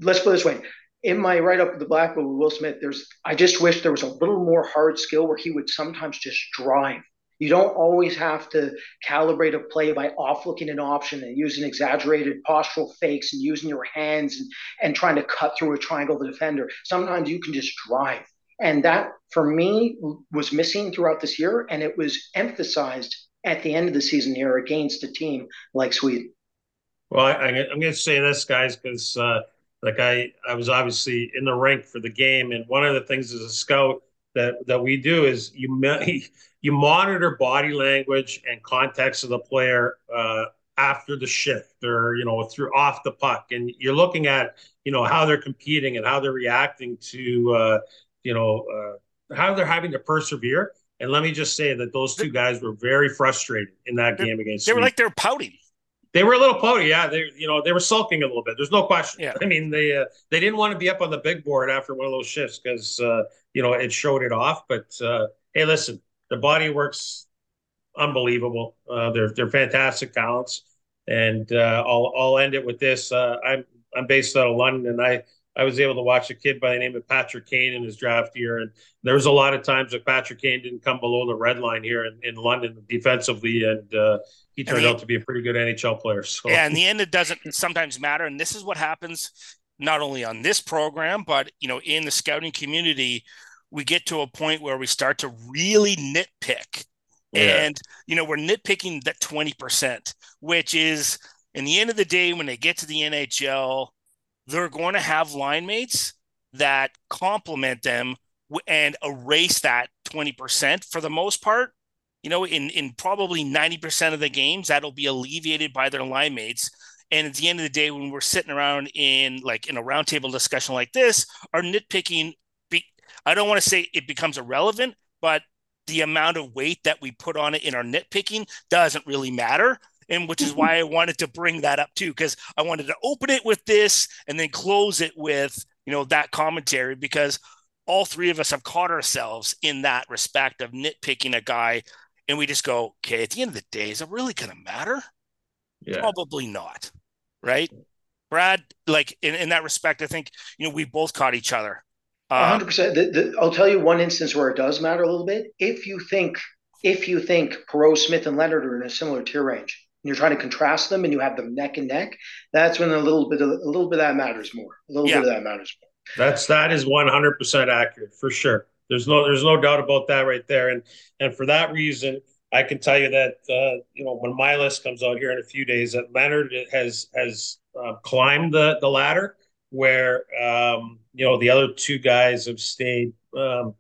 let's put it this way. In my write up of the Black with Will Smith, there's I just wish there was a little more hard skill where he would sometimes just drive. You don't always have to calibrate a play by off looking an option and using exaggerated postural fakes and using your hands and, and trying to cut through a triangle of the defender. Sometimes you can just drive and that, for me, was missing throughout this year. And it was emphasized at the end of the season here against a team like Sweden. Well, I, am going to say this, guys, because uh, like I, I was obviously in the rink for the game, and one of the things as a scout that that we do is you you monitor body language and context of the player uh, after the shift or you know through off the puck, and you're looking at you know how they're competing and how they're reacting to uh, you know, uh, how they're having to persevere. And let me just say that those two guys were very frustrated in that game against. They were like they're pouting. They were a little pouty, yeah. They, you know, they were sulking a little bit. There's no question. Yeah. I mean, they uh, they didn't want to be up on the big board after one of those shifts because uh, you know it showed it off. But uh, hey, listen, the body works unbelievable. Uh, they're they're fantastic talents, and uh, I'll I'll end it with this. Uh, I'm I'm based out of London, and I I was able to watch a kid by the name of Patrick Kane in his draft year, and there was a lot of times that Patrick Kane didn't come below the red line here in, in London defensively, and uh, he turned the, out to be a pretty good NHL player. So. Yeah, in the end, it doesn't sometimes matter, and this is what happens not only on this program, but you know, in the scouting community, we get to a point where we start to really nitpick, yeah. and you know, we're nitpicking that twenty percent, which is in the end of the day, when they get to the NHL they're going to have line mates that complement them and erase that 20% for the most part. You know, in, in probably 90% of the games, that'll be alleviated by their line mates. And at the end of the day, when we're sitting around in like in a roundtable discussion like this, our nitpicking, be, I don't want to say it becomes irrelevant, but the amount of weight that we put on it in our nitpicking doesn't really matter and which is why I wanted to bring that up too, because I wanted to open it with this and then close it with you know that commentary because all three of us have caught ourselves in that respect of nitpicking a guy, and we just go, okay, at the end of the day, is it really going to matter? Yeah. Probably not, right? Brad, like in, in that respect, I think you know we both caught each other. Uh, hundred percent. I'll tell you one instance where it does matter a little bit. If you think if you think Perreault, Smith, and Leonard are in a similar tier range, you're trying to contrast them and you have them neck and neck, that's when a little bit of a little bit of that matters more. A little yeah. bit of that matters more. That's that is 100% accurate for sure. There's no there's no doubt about that right there. And and for that reason, I can tell you that uh, you know when my list comes out here in a few days, that Leonard has has uh, climbed the the ladder where um, you know the other two guys have stayed um,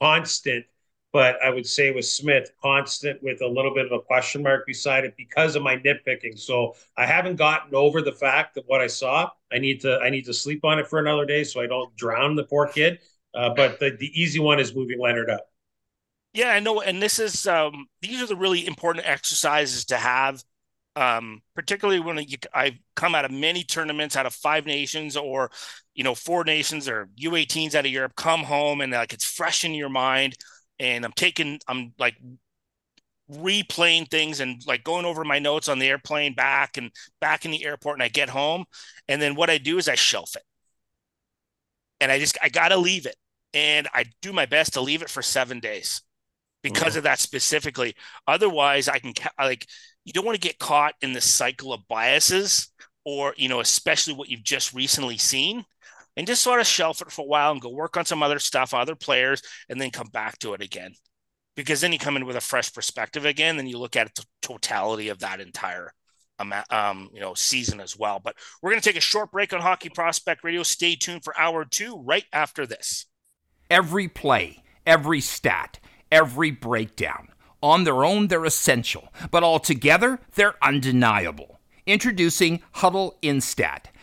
constant but I would say with Smith, constant with a little bit of a question mark beside it because of my nitpicking. So I haven't gotten over the fact that what I saw. I need to I need to sleep on it for another day so I don't drown the poor kid. Uh, but the, the easy one is moving Leonard up. Yeah, I know, and this is um, these are the really important exercises to have, um, particularly when you, I've come out of many tournaments out of five nations or you know four nations or U18s out of Europe. Come home and like it's fresh in your mind and I'm taking I'm like replaying things and like going over my notes on the airplane back and back in the airport and I get home and then what I do is I shelf it. And I just I got to leave it and I do my best to leave it for 7 days. because of that specifically. Otherwise, I can like you don't want to get caught in the cycle of biases or you know especially what you've just recently seen and just sort of shelf it for a while and go work on some other stuff other players and then come back to it again. Because then you come in with a fresh perspective again and you look at the totality of that entire um, you know season as well. But we're going to take a short break on hockey prospect radio. Stay tuned for hour two right after this. Every play every stat every breakdown on their own they're essential but all together they're undeniable. Introducing Hudl Instat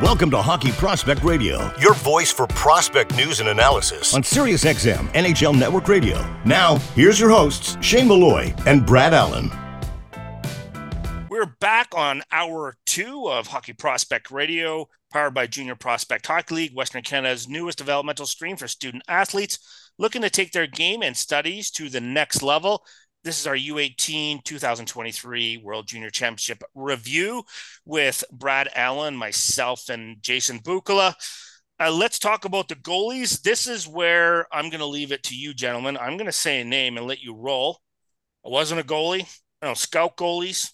Welcome to Hockey Prospect Radio, your voice for prospect news and analysis on SiriusXM NHL Network Radio. Now, here's your hosts, Shane Malloy and Brad Allen. We're back on hour two of Hockey Prospect Radio, powered by Junior Prospect Hockey League, Western Canada's newest developmental stream for student athletes looking to take their game and studies to the next level. This is our U18 2023 World Junior Championship review with Brad Allen, myself, and Jason Bukala. Uh, let's talk about the goalies. This is where I'm going to leave it to you, gentlemen. I'm going to say a name and let you roll. I wasn't a goalie. I don't scout goalies.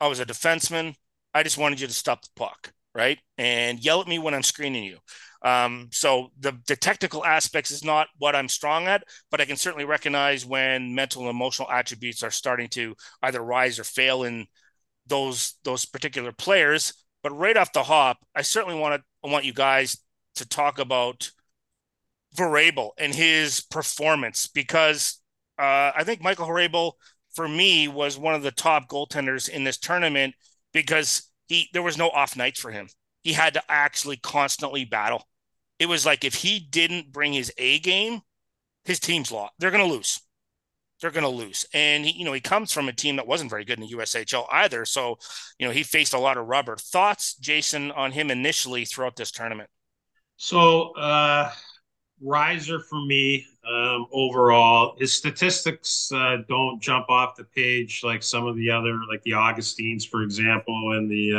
I was a defenseman. I just wanted you to stop the puck, right? And yell at me when I'm screening you. Um, so the, the technical aspects is not what I'm strong at, but I can certainly recognize when mental and emotional attributes are starting to either rise or fail in those those particular players. But right off the hop, I certainly want to want you guys to talk about Hrabal and his performance because uh, I think Michael Hrabal for me was one of the top goaltenders in this tournament because he there was no off nights for him. He had to actually constantly battle it was like if he didn't bring his A game, his team's lost. They're going to lose. They're going to lose. And he, you know, he comes from a team that wasn't very good in the USHL either. So, you know, he faced a lot of rubber. Thoughts, Jason, on him initially throughout this tournament? So, uh, riser for me um, overall. His statistics uh, don't jump off the page like some of the other, like the Augustines, for example, and the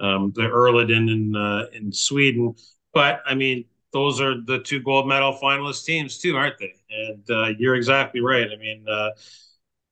uh, um, the Erliden in uh, in Sweden. But I mean, those are the two gold medal finalist teams too, aren't they? And uh, you're exactly right. I mean, uh,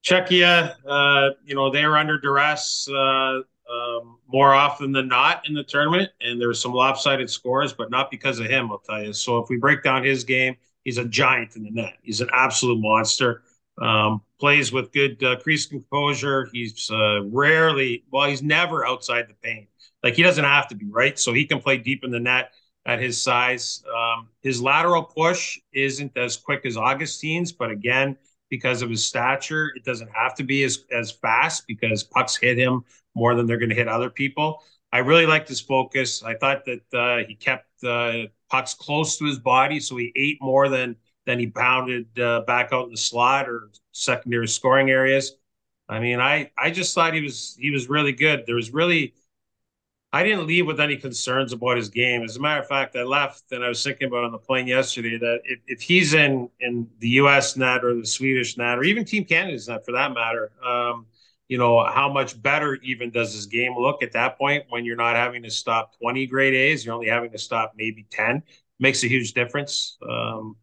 Czechia, uh, you know, they were under duress uh, um, more often than not in the tournament, and there were some lopsided scores, but not because of him, I'll tell you. So if we break down his game, he's a giant in the net. He's an absolute monster. Um, plays with good uh, crease composure. He's uh, rarely, well, he's never outside the paint. Like he doesn't have to be, right? So he can play deep in the net at his size. Um, his lateral push isn't as quick as Augustine's, but again, because of his stature, it doesn't have to be as, as fast because pucks hit him more than they're going to hit other people. I really liked his focus. I thought that uh, he kept uh, pucks close to his body, so he ate more than than he pounded uh, back out in the slot or secondary scoring areas. I mean, I I just thought he was he was really good. There was really I didn't leave with any concerns about his game. As a matter of fact, I left and I was thinking about on the plane yesterday that if, if he's in in the U.S. net or the Swedish net or even Team Canada's net for that matter, um, you know, how much better even does his game look at that point when you're not having to stop 20 grade A's, you're only having to stop maybe 10. Makes a huge difference. Um,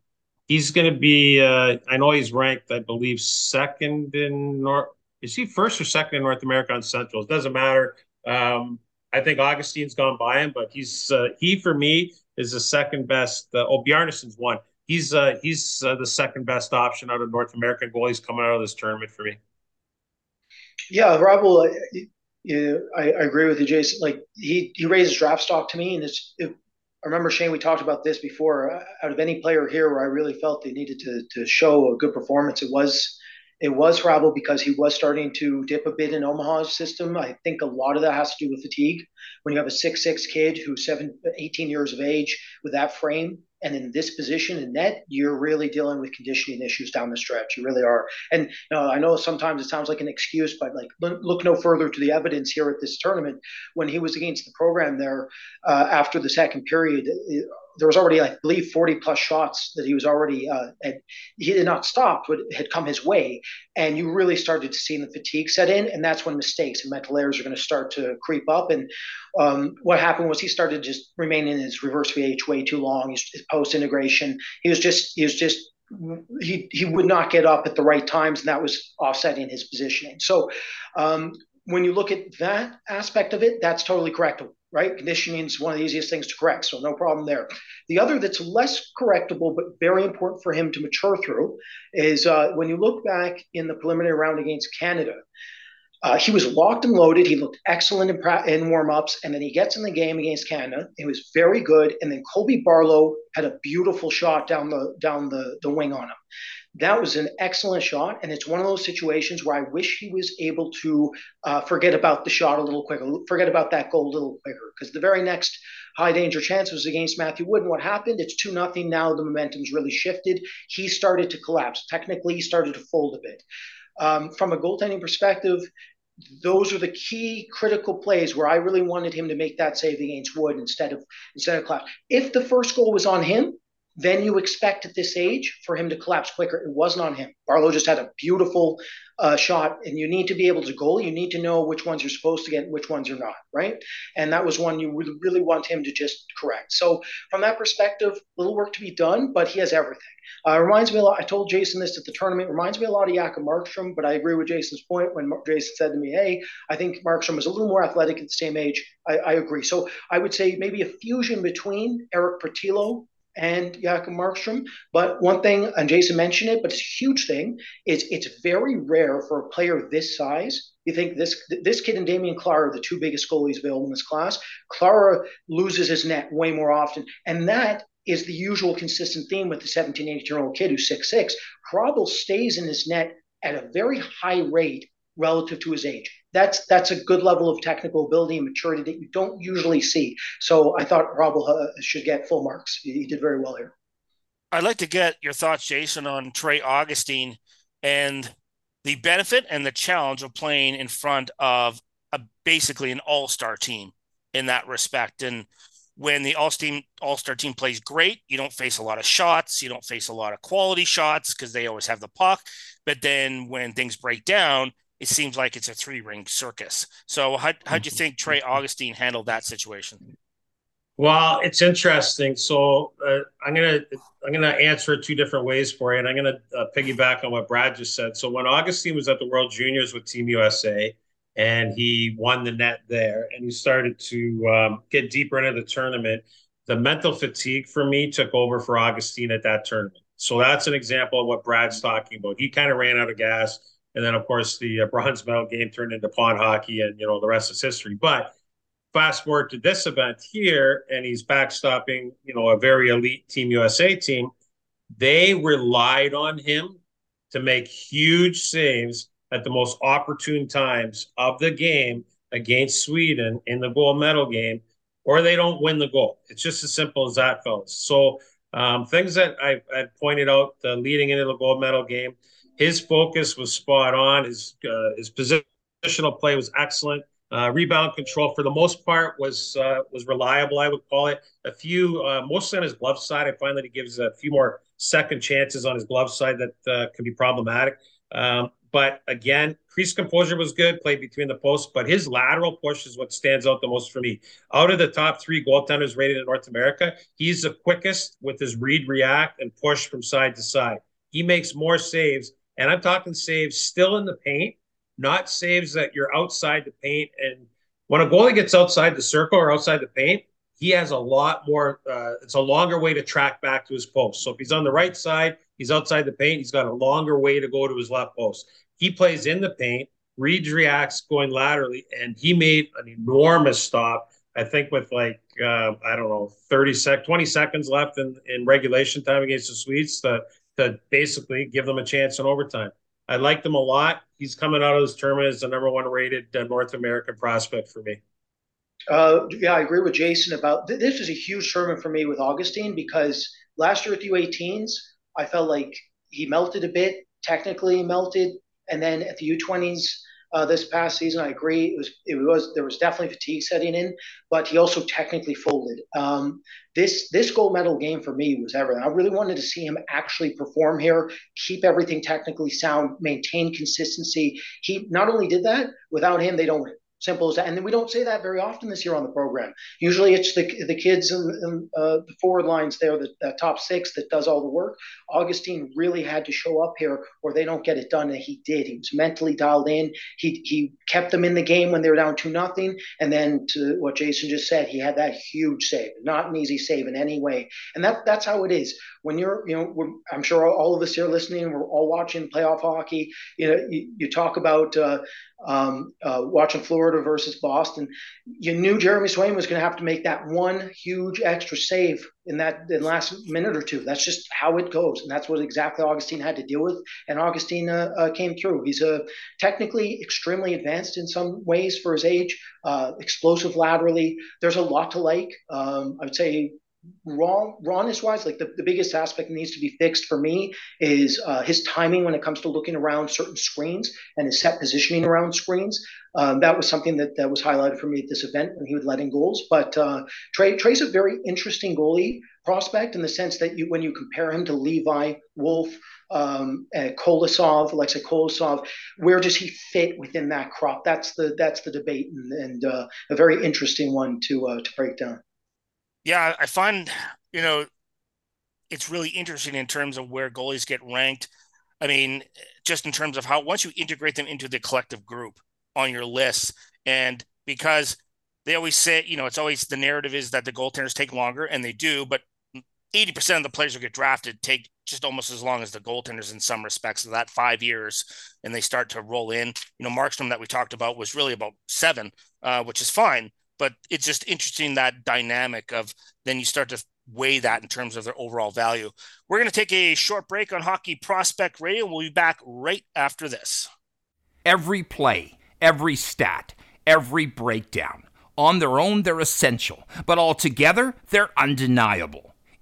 he's going to be, uh, I know he's ranked, I believe, second in North. Is he first or second in North America on Central? It doesn't matter. Um, I think Augustine's gone by him, but he's uh, he for me is the second best. Uh, oh, Bjarnason's one. He's uh, he's uh, the second best option out of North American goalies coming out of this tournament for me. Yeah, Rob, yeah, I, I, agree with you, Jason. Like he he raises draft stock to me, and it's. It, I remember Shane. We talked about this before. Out of any player here, where I really felt they needed to to show a good performance, it was it was Hrabal because he was starting to dip a bit in Omaha's system. I think a lot of that has to do with fatigue. When you have a six-six kid who's seven, 18 years of age with that frame, and in this position in net, you're really dealing with conditioning issues down the stretch. You really are. And you know, I know sometimes it sounds like an excuse, but like look no further to the evidence here at this tournament. When he was against the program there uh, after the second period, there was already, I believe, 40 plus shots that he was already uh, had, he had not stopped, but had come his way, and you really started to see the fatigue set in, and that's when mistakes and mental errors are going to start to creep up. And um, what happened was he started just remaining in his reverse VH way too long. His, his post integration, he was just he was just he he would not get up at the right times, and that was offsetting his positioning. So um, when you look at that aspect of it, that's totally correct right? Conditioning is one of the easiest things to correct, so no problem there. The other that's less correctable but very important for him to mature through is uh, when you look back in the preliminary round against Canada. Uh, he was locked and loaded. He looked excellent in, pra- in warm-ups, and then he gets in the game against Canada. He was very good, and then Colby Barlow had a beautiful shot down the down the, the wing on him that was an excellent shot. And it's one of those situations where I wish he was able to uh, forget about the shot a little quicker, forget about that goal a little quicker. Because the very next high danger chance was against Matthew Wood. And what happened? It's 2 nothing now. The momentum's really shifted. He started to collapse. Technically, he started to fold a bit. Um, from a goaltending perspective, those are the key critical plays where I really wanted him to make that save against Wood instead of instead of Klaus. If the first goal was on him, then you expect at this age for him to collapse quicker. It wasn't on him. Barlow just had a beautiful uh, shot, and you need to be able to goal. You need to know which ones you're supposed to get and which ones you're not, right? And that was one you really, really want him to just correct. So from that perspective, little work to be done, but he has everything. Uh, reminds me a lot. I told Jason this at the tournament. Reminds me a lot of Jacob Markstrom, but I agree with Jason's point when Jason said to me, "Hey, I think Markstrom is a little more athletic at the same age." I, I agree. So I would say maybe a fusion between Erik Portillo and Jacob Markstrom. But one thing, and Jason mentioned it, but it's a huge thing, is it's very rare for a player this size. You think this this kid and Damian Clara are the two biggest goalies available in this class. Clara loses his net way more often, and that is the usual consistent theme with the 17, 18 year old kid who's six six. Hrabal stays in his net at a very high rate relative to his age. That's that's a good level of technical ability and maturity that you don't usually see. So I thought Hrabal uh, should get full marks. He, did very well here. I'd like to get your thoughts, Jason, on Trey Augustine and the benefit and the challenge of playing in front of a basically an all-star team in that respect. And when the all-star team plays great, you don't face a lot of shots, you don't face a lot of quality shots because they always have the puck. But then when things break down, it seems like it's a three ring circus. So how how do you think Trey Augustine handled that situation? Well, it's interesting. So uh, I'm gonna I'm gonna answer it two different ways for you, and I'm gonna uh, piggyback on what Brad just said. So when Augustine was at the World Juniors with Team USA, and he won the net there, and he started to um, get deeper into the tournament, the mental fatigue for me took over for Augustine at that tournament. So that's an example of what Brad's talking about. He kind of ran out of gas and then, of course, the uh, bronze medal game turned into pond hockey, and you know the rest is history. But fast forward to this event here, and he's backstopping, you know, a very elite Team USA team. They relied on him to make huge saves at the most opportune times of the game against Sweden in the gold medal game, or they don't win the goal. It's just as simple as that, fellas. So um, things that I, I pointed out uh, leading into the gold medal game his focus was spot on. His uh, his positional play was excellent. Uh, rebound control for the most part was uh, was reliable. I would call it a few, uh, mostly on his glove side. I find that he gives a few more second chances on his glove side that uh, can be problematic. Um, but again, crease composure was good, played between the posts, but his lateral push is what stands out the most for me. Out of the top three goaltenders rated in North America, he's the quickest with his read, react, and push from side to side. He makes more saves, and I'm talking saves still in the paint not saves that you're outside the paint. And when a goalie gets outside the circle or outside the paint, he has a lot more. Uh, it's a longer way to track back to his post. So if he's on the right side, he's outside the paint. He's got a longer way to go to his left post. He plays in the paint, reads, reacts going laterally, and he made an enormous stop. I think with like uh, I don't know, thirty sec, twenty seconds left in, in regulation time against the Swedes to to basically give them a chance in overtime. I liked him a lot. He's coming out of this tournament as the number one rated uh, North American prospect for me. Uh, yeah, I agree with Jason about th- this was a huge tournament for me with Augustine because last year at the U18s, I felt like he melted a bit, technically melted, and then at the U20s, uh, this past season. I agree. It was it was there was definitely fatigue setting in, but he also technically folded. Um, this this gold medal game for me was everything. I really wanted to see him actually perform here, keep everything technically sound, maintain consistency. He not only did that. Without him, they don't win. Simple as that. And then we don't say that very often this year on the program. Usually it's the, the kids in, in uh, the forward lines there, the, the, top six that does all the work. Augustine really had to show up here or they don't get it done. And he did. He was mentally dialed in. He, he kept them in the game when they were down 2 nothing. And then to what Jason just said, he had that huge save, not an easy save in any way. And that, that's how it is. When you're, you know, I'm sure all of us here listening, we're all watching playoff hockey. You know, you, you talk about, uh, um, uh, watching Florida versus Boston, you knew Jeremy Swayman was going to have to make that one huge extra save in that in last minute or two. That's just how it goes, and that's what exactly Augustine had to deal with. And Augustine uh, uh, came through. He's a technically extremely advanced in some ways for his age, uh, explosive laterally. There's a lot to like. Um, I would say wrong rawness wise like the, the biggest aspect that needs to be fixed for me is uh, his timing when it comes to looking around certain screens and his set positioning around screens. Um, that was something that, that was highlighted for me at this event when he would let in goals. But uh, trey trey's a very interesting goalie prospect in the sense that you when you compare him to levi wolf um, uh, Kolosov, Alexei Kolosov, where does he fit within that crop? That's the that's the debate and, and uh, a very interesting one to uh, to break down yeah, I find you know it's really interesting in terms of where goalies get ranked. I mean, just in terms of how once you integrate them into the collective group on your list, and because they always say, you know, it's always the narrative is that the goaltenders take longer, and they do, but 80% of the players who get drafted take just almost as long as the goaltenders in some respects. So that five years, and they start to roll in. You know, Markstrom that we talked about was really about seven, uh, which is fine but it's just interesting that dynamic of then you start to weigh that in terms of their overall value. We're going to take a short break on Hockey Prospect Radio. We'll be back right after this. Every play, every stat, every breakdown. On their own, they're essential, but altogether, they're undeniable.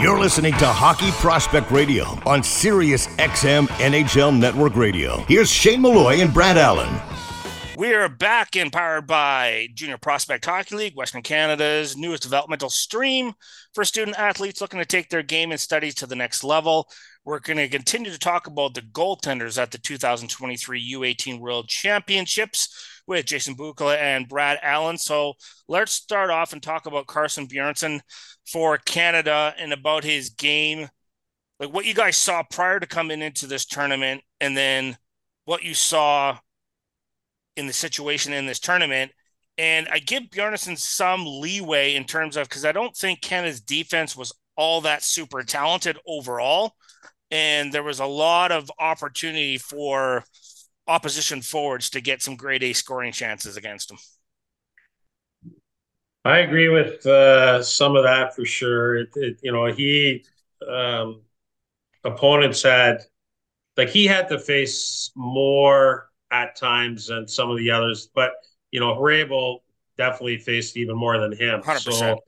You're listening to Hockey Prospect Radio on Sirius XM NHL Network Radio. Here's Shane Malloy and Brad Allen. We are back empowered by Junior Prospect Hockey League, Western Canada's newest developmental stream for student athletes looking to take their game and studies to the next level. We're going to continue to talk about the goaltenders at the 2023 U18 World Championships with Jason Bukala and Brad Allen. So let's start off and talk about Carson Bjarnason for Canada and about his game. Like what you guys saw prior to coming into this tournament, and then what you saw in the situation in this tournament. And I give Bjarnason some leeway in terms of because I don't think Canada's defense was all that super talented overall. And there was a lot of opportunity for opposition forwards to get some grade A scoring chances against them. I agree with uh, some of that for sure. It, it, you know, he um, opponents had like he had to face more at times than some of the others, but you know, Hrabal definitely faced even more than him. 100%. So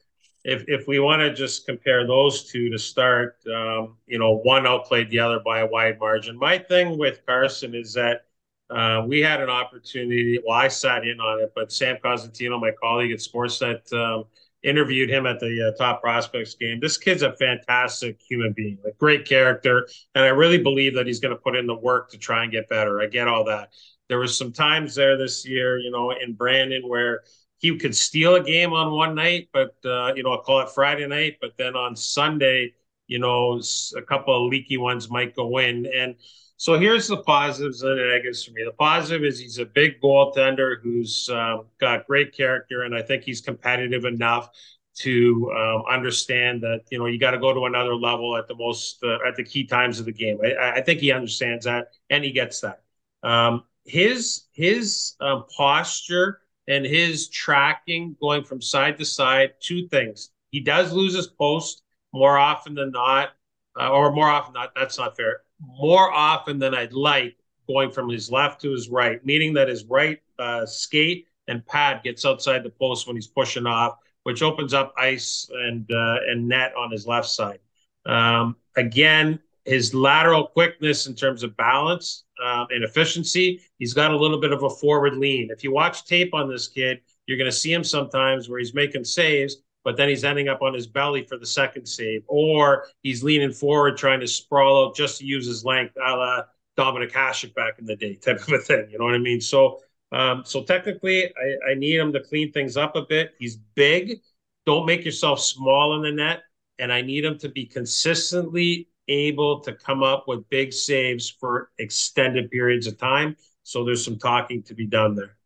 if if we want to just compare those two to start, um, you know, one outplayed the other by a wide margin. My thing with Carson is that uh, we had an opportunity. Well, I sat in on it, but Sam Cosentino, my colleague at Sportsnet, um, interviewed him at the uh, top prospects game. This kid's a fantastic human being, a great character, and I really believe that he's going to put in the work to try and get better. I get all that. There was some times there this year, you know, in Brandon where he could steal a game on one night, but uh, you know, I'll call it Friday night, but then on Sunday, you know, a couple of leaky ones might go in and so here's the positives and the negatives for me. The positive is he's a big goaltender who's um, got great character, and I think he's competitive enough to um, understand that you know you got to go to another level at the most uh, at the key times of the game. I, I, think he understands that and he gets that. Um, his his um, posture and his tracking going from side to side. Two things: he does lose his post more often than not, uh, or more often not. That's not fair more often than I'd like going from his left to his right, meaning that his right uh, skate and pad gets outside the post when he's pushing off, which opens up ice and uh, and net on his left side. Um, again, his lateral quickness in terms of balance um, and efficiency, he's got a little bit of a forward lean. If you watch tape on this kid, you're going to see him sometimes where he's making saves but then he's ending up on his belly for the second save, or he's leaning forward trying to sprawl out just to use his length, a la Dominik Hasek back in the day, type of a thing. You know what I mean? So, um, so technically, I, I need him to clean things up a bit. He's big. Don't make yourself small in the net, and I need him to be consistently able to come up with big saves for extended periods of time. So there's some talking to be done there.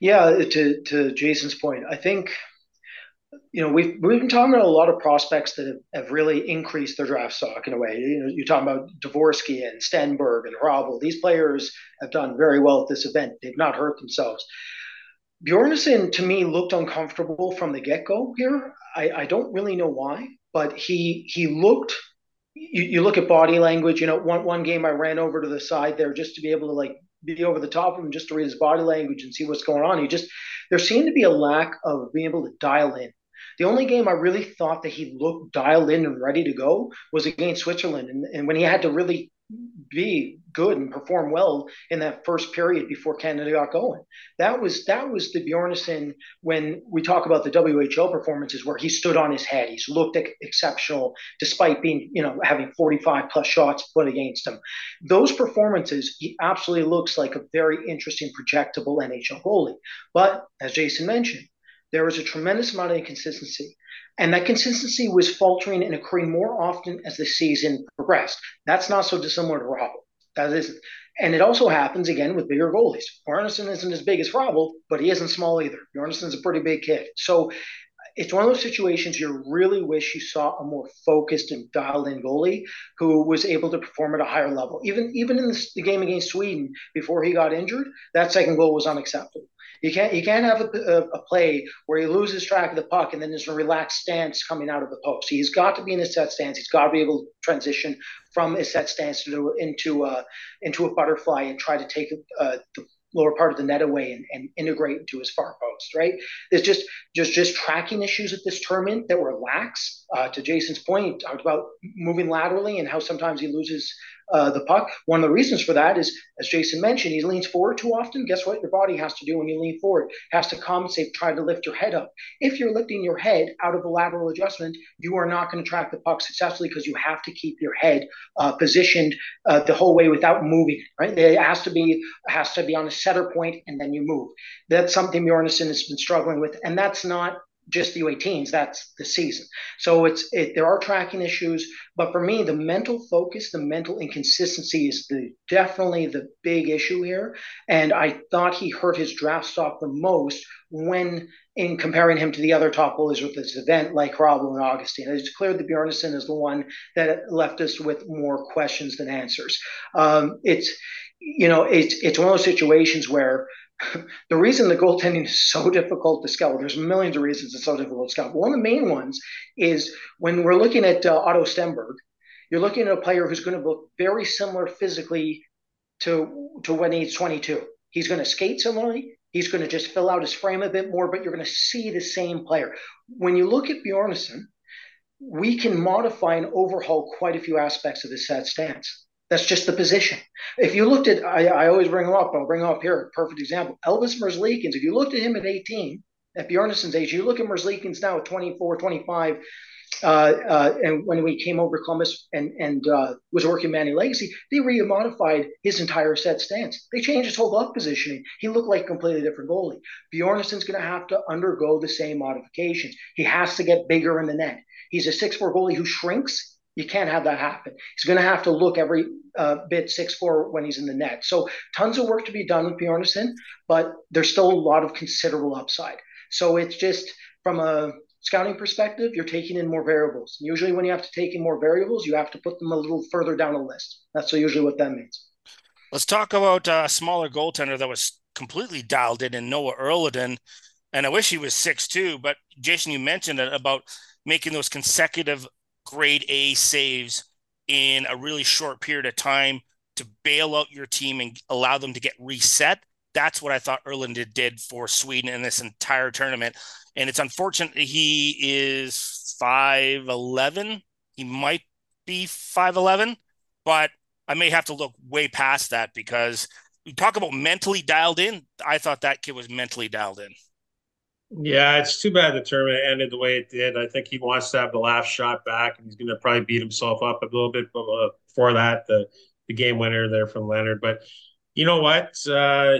Yeah, to to Jason's point, I think you know, we've we've been talking about a lot of prospects that have, have really increased their draft stock in a way. You know, you're talking about Dvorsky and Stenberg and Hrabal. These players have done very well at this event. They've not hurt themselves. Bjarnason, to me, looked uncomfortable from the get go here. I, I don't really know why, but he he looked. You, you look at body language. You know, one one game I ran over to the side there just to be able to like be over the top of him just to read his body language and see what's going on. He just there seemed to be a lack of being able to dial in the only game I really thought that he looked dialed in and ready to go was against Switzerland. And, and when he had to really be good and perform well in that first period before Canada got going. That was that was the Bjarnason when we talk about the WHL performances where he stood on his head. He's looked exceptional despite being, you know, having 45 plus shots put against him. Those performances, he absolutely looks like a very interesting projectable NHL goalie. But as Jason mentioned, there was a tremendous amount of inconsistency. And that consistency was faltering and occurring more often as the season progressed. That's not so dissimilar to Hrabal. That isn't. And it also happens again with bigger goalies. Bjarnason isn't as big as Hrabal, but he isn't small either. Bjarnason's a pretty big kid. So it's one of those situations you really wish you saw a more focused and dialed in goalie who was able to perform at a higher level. Even even in the, the game against Sweden before he got injured, that second goal was unacceptable. You can't you can't have a, a, play where he loses track of the puck and then there's a relaxed stance coming out of the post. He's got to be in a set stance. He's got to be able to transition from a set stance to, into a into a butterfly and try to take uh, the lower part of the net away and, and integrate into his far post, right? There's just just just tracking issues at this tournament that were lax. Uh, to Jason's point, talked about moving laterally and how sometimes he loses uh, the puck. One of the reasons for that is, as Jason mentioned, he leans forward too often. Guess what your body has to do when you lean forward? Has to compensate, try to lift your head up. If you're lifting your head out of the lateral adjustment, you are not going to track the puck successfully because you have to keep your head uh, positioned uh, the whole way without moving. Right? It has to be has to be on a setter point and then you move. That's something Bjarnason has been struggling with, and that's not just the U18s. That's the season. So it's it, there are tracking issues, but for me, the mental focus, the mental inconsistency is the definitely the big issue here. And I thought he hurt his draft stock the most when in comparing him to the other top goalies with this event, like Hrabal and Augustine. It's clear that Bjarnason is the one that left us with more questions than answers. Um, it's you know it's it's one of those situations where the reason the goaltending is so difficult to scout, there's millions of reasons it's so difficult to scout. One of the main ones is when we're looking at uh, Otto Stenberg, you're looking at a player who's going to look very similar physically to to when he's 22. He's going to skate similarly. He's going to just fill out his frame a bit more, but you're going to see the same player. When you look at Bjarnason, we can modify and overhaul quite a few aspects of his set stance. That's just the position. If you looked at, I, I always bring him up, I'll bring him up here, perfect example. Elvis Merzlikins, if you looked at him at 18, at Bjarnason's age, you look at Merzlikins now at 24, 25, uh, uh, and when we came over Columbus and and uh, was working Manny Legace, they re-modified his entire set stance. They changed his whole glove positioning. He looked like a completely different goalie. Bjarnason's going to have to undergo the same modifications. He has to get bigger in the net. He's a six-four goalie who shrinks you can't have that happen. He's going to have to look every uh, bit six four when he's in the net. So tons of work to be done with Bjarnason, but there's still a lot of considerable upside. So it's just from a scouting perspective, you're taking in more variables. Usually, when you have to take in more variables, you have to put them a little further down a list. That's usually what that means. Let's talk about a smaller goaltender that was completely dialed in, in Noah Erliden. And I wish he was six two, but Jason, you mentioned it about making those consecutive grade A saves in a really short period of time to bail out your team and allow them to get reset. That's what I thought Erliden did for Sweden in this entire tournament. And it's unfortunate he is 5'11. He might be 5'11, but I may have to look way past that because we talk about mentally dialed in. I thought that kid was mentally dialed in. Yeah, it's too bad the tournament ended the way it did. I think he wants to have the last shot back, and he's going to probably beat himself up a little bit before that, the, the game winner there from Leonard. But you know what? Uh,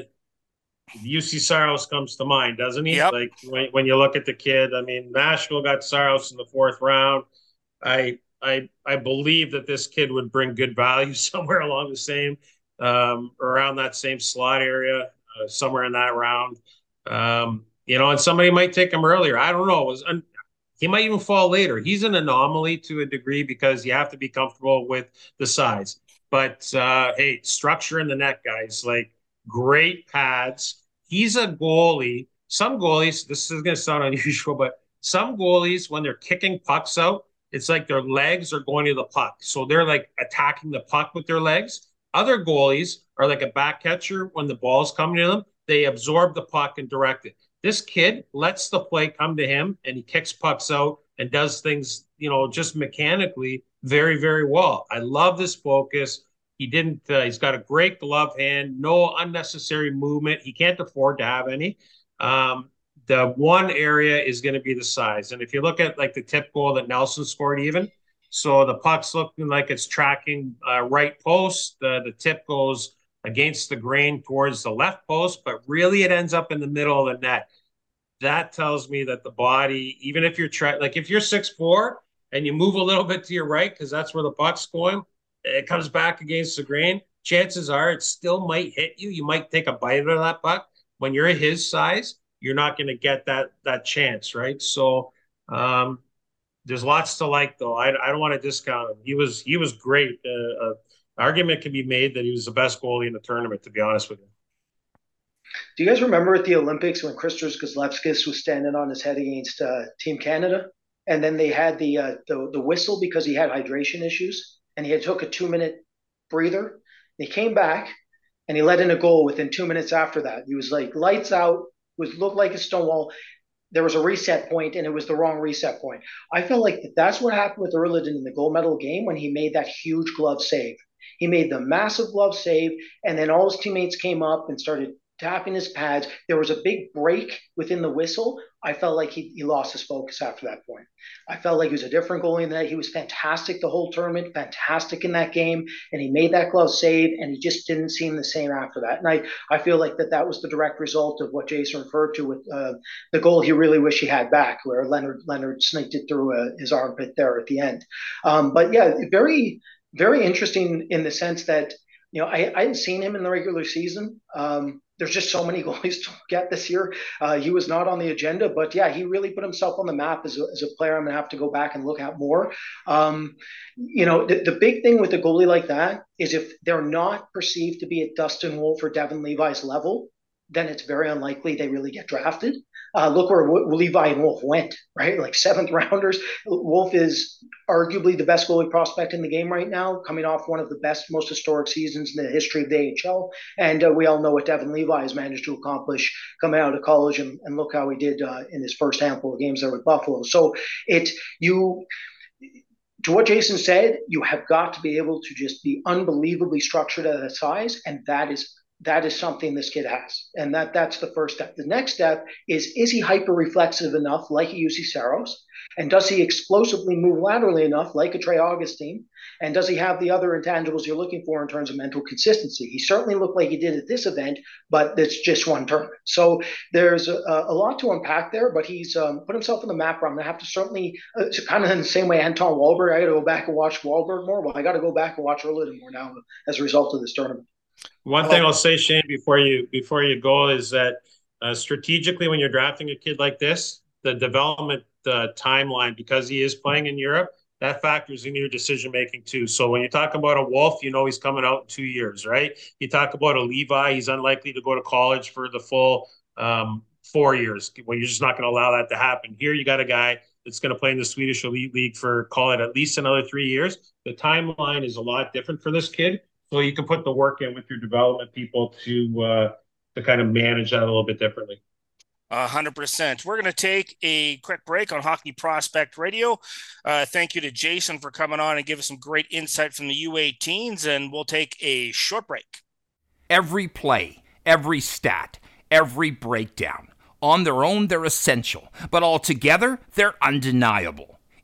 Juuse Saros comes to mind, doesn't he? Yep. Like when, when you look at the kid, I mean, Nashville got Saros in the fourth round. I I I believe that this kid would bring good value somewhere along the same, um, around that same slot area, uh, somewhere in that round. Um, you know, and somebody might take him earlier. I don't know. Un- he might even fall later. He's an anomaly to a degree because you have to be comfortable with the size. But uh, hey, structure in the net, guys, like great pads. He's a goalie. Some goalies, this is going to sound unusual, but some goalies, when they're kicking pucks out, it's like their legs are going to the puck. So they're like attacking the puck with their legs. Other goalies are like a back catcher when the ball's coming to them, they absorb the puck and direct it. This kid lets the play come to him and he kicks pucks out and does things, you know, just mechanically very, very well. I love this focus. He didn't, uh, he's got a great glove hand, no unnecessary movement. He can't afford to have any. Um, the one area is going to be the size. And if you look at like the tip goal that Nelson scored, even so, the puck's looking like it's tracking uh, right post. The, the tip goes against the grain towards the left post, but really it ends up in the middle of the net. That tells me that the body, even if you're trying, like if you're six four and you move a little bit to your right because that's where the puck's going, it comes back against the grain. Chances are it still might hit you. You might take a bite of that puck. When you're his size, you're not going to get that that chance, right? So Um, there's lots to like though. I, I don't want to discount him. He was he was great. Uh, uh, argument can be made that he was the best goalie in the tournament. To be honest with you. Do you guys remember at the Olympics when Kristers Gudlevskis was standing on his head against uh, Team Canada, and then they had the, uh, the the whistle because he had hydration issues, and he had took a two minute breather. He came back and he let in a goal within two minutes after that. He was like lights out, was looked like a stone wall there was a reset point and it was the wrong reset point. I felt like that's what happened with Erliden in the gold medal game when he made that huge glove save. He made the massive glove save, and then all his teammates came up and started tapping his pads. There was a big break within the whistle. I felt like he, he lost his focus after that point. I felt like he was a different goalie in that. He was fantastic the whole tournament, fantastic in that game, and he made that glove save, and he just didn't seem the same after that. And I, I feel like that that was the direct result of what Jason referred to with uh, the goal he really wished he had back, where Leonard Leonard sneaked it through uh, his armpit there at the end. Um, but yeah, very very interesting in the sense that you know I, I hadn't seen him in the regular season. Um, there's just so many goalies to get this year. Uh, he was not on the agenda, but yeah, he really put himself on the map as a, as a player. I'm gonna have to go back and look at more. Um, you know, the, the big thing with a goalie like that is if they're not perceived to be at Dustin Wolf or Devon Levi's level, then it's very unlikely they really get drafted. Uh, look where Levi and Wolf went, right? Like seventh rounders. Wolf is arguably the best goalie prospect in the game right now, coming off one of the best, most historic seasons in the history of the AHL. And uh, we all know what Devon Levi has managed to accomplish coming out of college, and, and look how he did uh, in his first handful of games there with Buffalo. So it you to what Jason said, you have got to be able to just be unbelievably structured at that size, and that is that is something this kid has. And that that's the first step. The next step is is he hyper reflexive enough, like a Juuse Saros? And does he explosively move laterally enough, like a Trey Augustine? And does he have the other intangibles you're looking for in terms of mental consistency? He certainly looked like he did at this event, but it's just one tournament. So there's a, a lot to unpack there, but he's um, put himself in the map where I'm going to have to certainly, uh, kind of in the same way Anton Wahlberg, I got to go back and watch Wahlberg more. Well, I got to go back and watch Erliden more now as a result of this tournament. One thing I'll say, Shane, before you before you go, is that uh, strategically, when you're drafting a kid like this, the development uh, timeline, because he is playing in Europe, that factors in your decision making too. So when you talk about a Wolf, you know he's coming out in two years, right? You talk about a Levi, he's unlikely to go to college for the full um, four years. Well, you're just not going to allow that to happen. Here, you got a guy that's going to play in the Swedish Elite League for call it at least another three years. The timeline is a lot different for this kid so you can put the work in with your development people to uh, to kind of manage that a little bit differently. hundred percent. We're going to take a quick break on Hockey Prospect Radio. Uh, thank you to Jason for coming on and give us some great insight from the U18s, and we'll take a short break. Every play, every stat, every breakdown. On their own, they're essential, but all together, they're undeniable.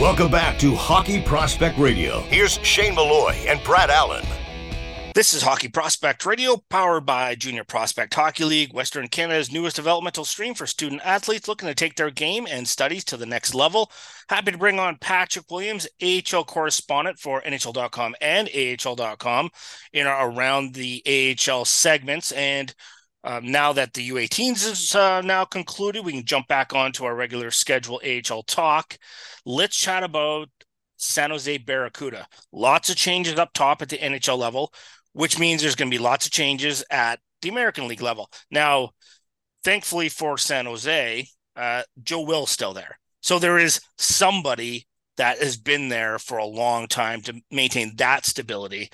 Welcome back to Hockey Prospect Radio. Here's Shane Malloy and Brad Allen. This is Hockey Prospect Radio, powered by Junior Prospect Hockey League, Western Canada's newest developmental stream for student athletes looking to take their game and studies to the next level. Happy to bring on Patrick Williams, AHL correspondent for NHL.com and AHL.com in our Around the AHL segments. And um, now that the U18s is uh, now concluded, we can jump back onto our regular schedule AHL talk. Let's chat about San Jose Barracuda. Lots of changes up top at the NHL level which means there's going to be lots of changes at the American League level. Now, thankfully for San Jose, uh, Joe Will's still there. So there is somebody that has been there for a long time to maintain that stability.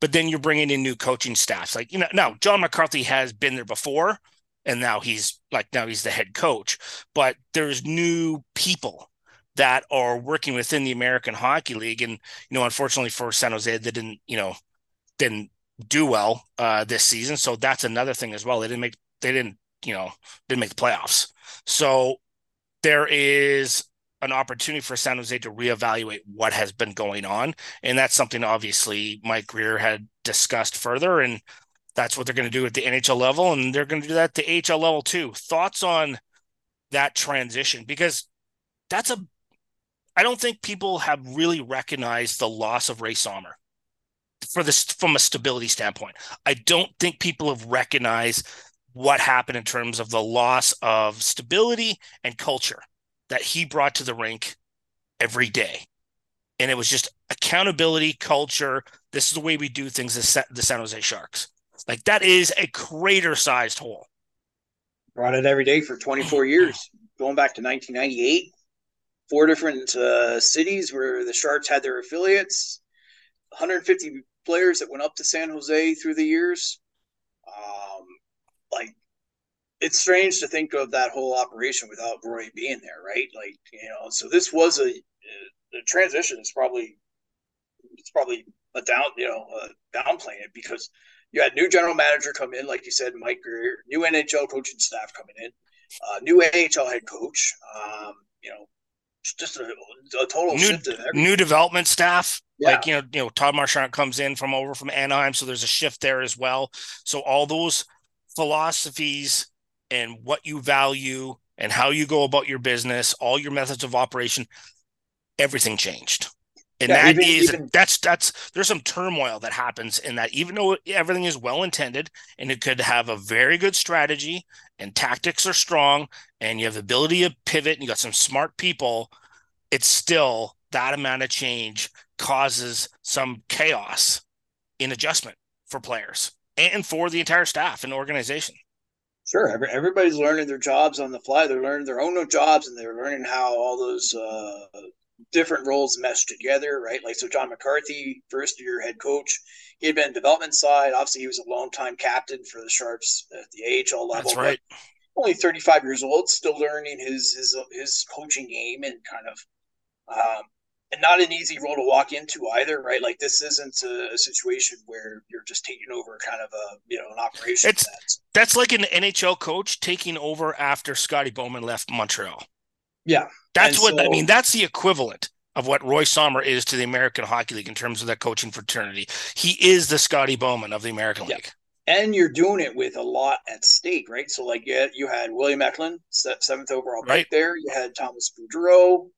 But then you're bringing in new coaching staffs. Like, you know, now John McCarthy has been there before, and now he's like, now he's the head coach. But there's new people that are working within the American Hockey League. And, you know, unfortunately for San Jose, they didn't, you know, didn't do well uh, this season. So that's another thing as well. They didn't make they didn't you know didn't make the playoffs. So there is an opportunity for San Jose to reevaluate what has been going on, and that's something obviously Mike Grier had discussed further, and that's what they're going to do at the NHL level, and they're going to do that at the HL level too. Thoughts on that transition because that's a I don't think people have really recognized the loss of Roy Sommer for this from a stability standpoint. I don't think people have recognized what happened in terms of the loss of stability and culture that he brought to the rink every day. And it was just accountability, culture. This is the way we do things the San Jose Sharks. Like that is a crater sized hole. Brought it every day for 24 years, going back to 1998. Four different uh, cities where the Sharks had their affiliates. 150 players that went up to San Jose through the years. Like it's strange to think of that whole operation without Roy being there, right? Like you know, so this was a the transition is probably it's probably a down you know downplaying it because you had new general manager come in, like you said, Mike Grier, new NHL coaching staff coming in, uh, new AHL head coach. Um, you know, just a, a total new, new development staff. Yeah. Like you know, you know, Todd Marchant comes in from over from Anaheim, so there's a shift there as well. So all those philosophies and what you value and how you go about your business, all your methods of operation, everything changed. And yeah, that even, is, even, that's that's there's some turmoil that happens in that even though everything is well intended and it could have a very good strategy and tactics are strong and you have the ability to pivot and you got some smart people, it's still that amount of change causes some chaos in adjustment for players and for the entire staff and organization. Sure, Every, everybody's learning their jobs on the fly. They're learning their own jobs, and they're learning how all those uh, different roles mesh together, right? Like so, John McCarthy, first year head coach, he had been development side. Obviously, he was a long time captain for the Sharks at the AHL level. That's right. Only 35 years old, still learning his his his coaching game and kind of um, and not an easy role to walk into either, right? Like this isn't a, situation where you're just taking over kind of a you know an operation. It's that's, that's like an NHL coach taking over after Scotty Bowman left Montreal. Yeah, that's and what so, I mean. That's the equivalent of what Roy Sommer is to the American Hockey League in terms of that coaching fraternity. He is the Scotty Bowman of the American yeah. League. And you're doing it with a lot at stake, right? So, like, yeah, you had William Eklund, seventh overall pick right. there. You had Thomas Boudreau,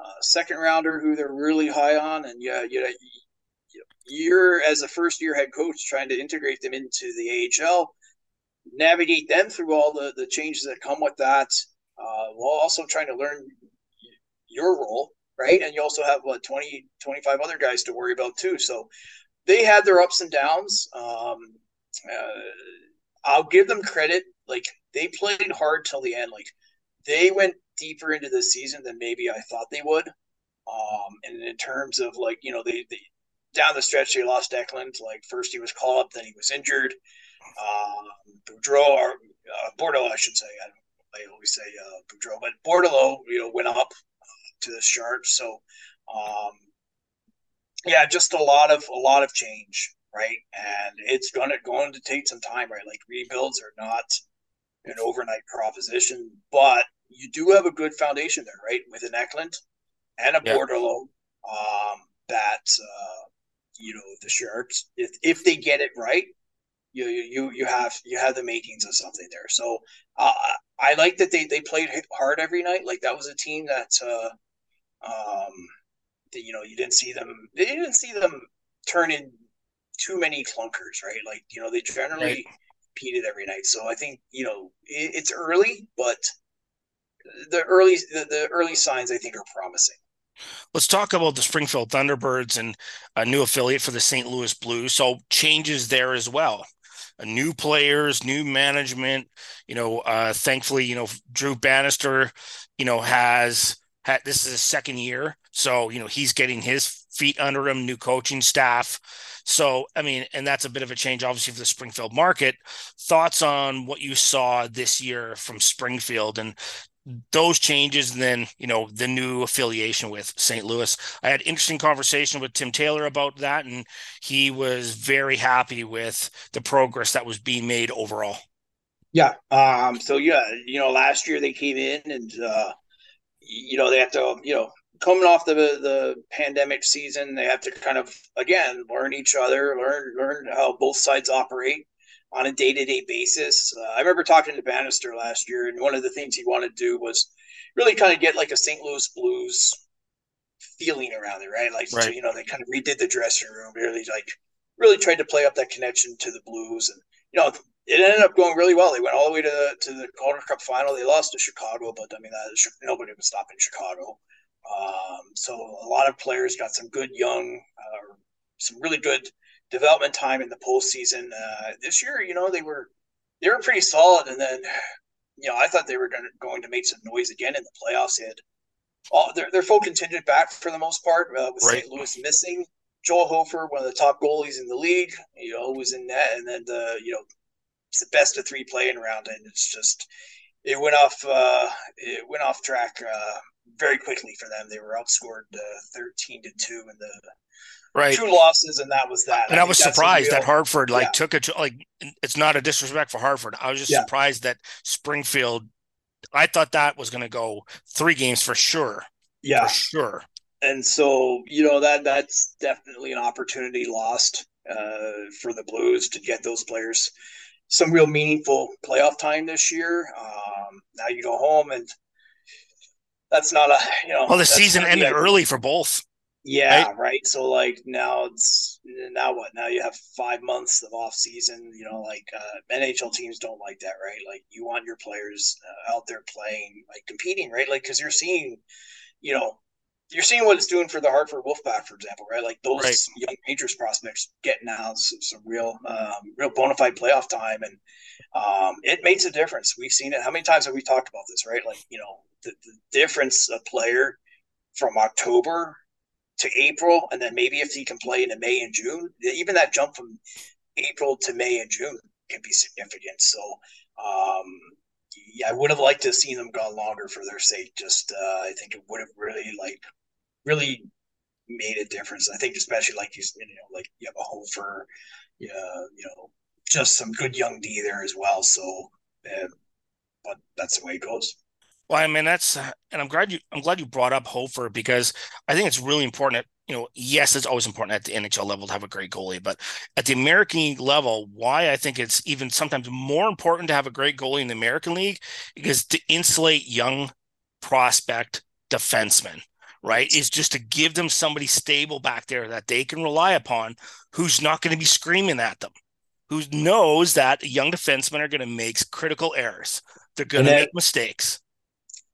uh, second rounder who they're really high on, and yeah, you know, you're as a first year head coach trying to integrate them into the AHL, navigate them through all the the changes that come with that, uh, while also trying to learn your role, right? And you also have what 20, 25 other guys to worry about too. So they had their ups and downs. Um, uh, I'll give them credit. Like they played hard till the end. Like they went deeper into the season than maybe I thought they would. Um, and in terms of like, you know, they, they down the stretch they lost Eklund. Like first he was called up, then he was injured. Um, Boudreau or uh, I should say. I, I always say uh, Boudreau, but Bordeleau, you know, went up uh, to the Sharks. So, um, yeah, just a lot of a lot of change, right? And it's gonna going to take some time, right? Like rebuilds are not an overnight proposition, but you do have a good foundation there, right? With an Eklund and a yeah. Um, that uh, you know the Sharks if if they get it right, you you you have you have the makings of something there. So uh, I like that they they played hard every night. Like that was a team that uh, um that, you know you didn't see them they didn't see them turn in too many clunkers, right? Like you know they generally right. competed every night. So I think you know it, it's early, but the early the, the early signs I think are promising. Let's talk about the Springfield Thunderbirds and a new affiliate for the St. Louis Blues. So changes there as well. New players, new management. You know, uh, thankfully, you know Drew Bannister, you know, has had this is his second year, so you know he's getting his feet under him, new coaching staff. So, I mean, and that's a bit of a change, obviously, for the Springfield market. Thoughts on what you saw this year from Springfield and those changes and then you know the new affiliation with st louis. I had interesting conversation with tim taylor about that and he was very happy with the progress that was being made overall. Yeah um so yeah you know last year they came in and uh you know they have to you know coming off the the pandemic season they have to kind of again learn each other learn learn how both sides operate on a day to day basis. Uh, I remember talking to Bannister last year, and one of the things he wanted to do was really kind of get like a St. Louis Blues feeling around it, right? Like, right. So, you know, they kind of redid the dressing room, really like really tried to play up that connection to the Blues, and you know, it ended up going really well. They went all the way to the, to the Calder Cup final. They lost to Chicago, but I mean, that, nobody was stopping Chicago. Um, so a lot of players got some good young, uh, some really good development time in the postseason. Uh, this year, you know, they were they were pretty solid, and then you know I thought they were going to, going to make some noise again in the playoffs. They had all their, their full contingent back for the most part, uh, with right. St. Louis missing. Joel Hofer, one of the top goalies in the league, you know, was in net, and then the you know it's the best of three playing around, and it's just it went off uh, it went off track uh, very quickly for them. They were outscored uh, thirteen to two in the right. Two losses and that was that. And i, I was surprised real, that hartford like yeah. took it to, like it's not a disrespect for hartford. I was just yeah. surprised that springfield i thought that was going to go three games for sure. Yeah. For sure. And so you know that that's definitely an opportunity lost uh, for the blues to get those players some real meaningful playoff time this year. Um, now you go home and that's not a you know well the season ended early for both yeah, right? right? So like now it's now what? Now you have five months of off season. You know, like uh, NHL teams don't like that, right? Like you want your players uh, out there playing, like competing, right? Like because you're seeing, you know, you're seeing what it's doing for the Hartford Wolfpack, for example, right? Like those right. young Rangers prospects getting now some, some real, um, real bona fide playoff time, and um, it makes a difference. We've seen it. How many times have we talked about this, right? Like you know, the, the difference a player from October to April, and then maybe if he can play into May and June, even that jump from April to May and June can be significant. So, um, yeah, I would have liked to have seen them go longer for their sake. Just, uh, I think it would have really like really made a difference. I think especially like you, you know, like you have a Hofer, yeah, you know, just some good young D there as well. So, uh, but that's the way it goes. Well, I mean that's, and I'm glad you, I'm glad you brought up Hofer because I think it's really important. That, you know, yes, it's always important at the NHL level to have a great goalie, but at the American League level, why I think it's even sometimes more important to have a great goalie in the American League is to insulate young prospect defensemen. Right, is just to give them somebody stable back there that they can rely upon, who's not going to be screaming at them, who knows that young defensemen are going to make critical errors. They're going to make mistakes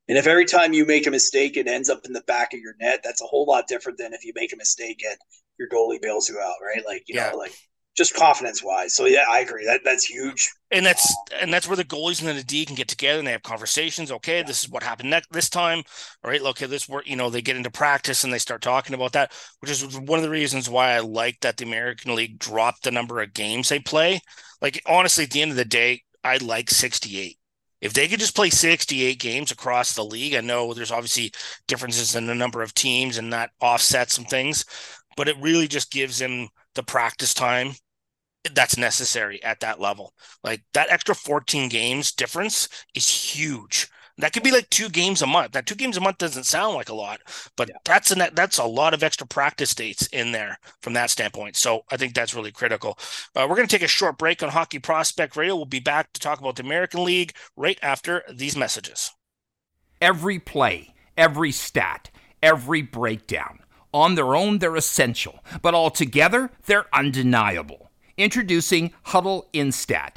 and if every time you make a mistake, it ends up in the back of your net, that's a whole lot different than if you make a mistake and your goalie bails you out, right? Like, you yeah. know, like just confidence wise. So yeah, I agree. That that's huge. And that's and that's where the goalies and the D can get together and they have conversations. Okay, yeah. this is what happened next this time. All right, okay, this work. You know, they get into practice and they start talking about that, which is one of the reasons why I like that the American League dropped the number of games they play. Like honestly, at the end of the day, I like sixty eight if they could just play 68 games across the league, I know there's obviously differences in the number of teams and that offsets some things, but it really just gives them the practice time that's necessary at that level. Like that extra 14 games difference is huge. That could be like two games a month. That two games a month doesn't sound like a lot, but yeah. that's a that's a lot of extra practice dates in there from that standpoint. So I think that's really critical. Uh, we're going to take a short break on Hockey Prospect Radio. We'll be back to talk about the American League right after these messages. Every play, every stat, every breakdown. On their own, they're essential, but altogether, they're undeniable. Introducing Hudl Instat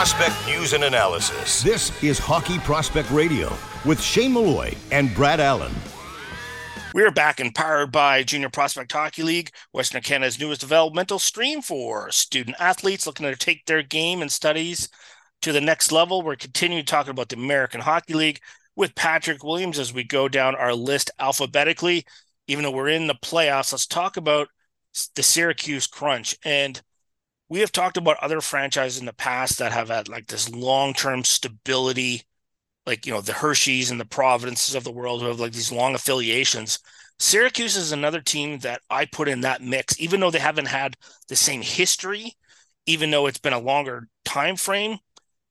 Prospect News and Analysis. This is Hockey Prospect Radio with Shane Malloy and Brad Allen. We're back and powered by Junior Prospect Hockey League, Western Canada's newest developmental stream for student athletes looking to take their game and studies to the next level. We're continuing talking about the American Hockey League with Patrick Williams as we go down our list alphabetically. Even though we're in the playoffs, let's talk about the Syracuse Crunch. And we have talked about other franchises in the past that have had like this long-term stability, like you know the Hershey's and the Providences of the world who have like these long affiliations. Syracuse is another team that I put in that mix, even though they haven't had the same history, even though it's been a longer time frame.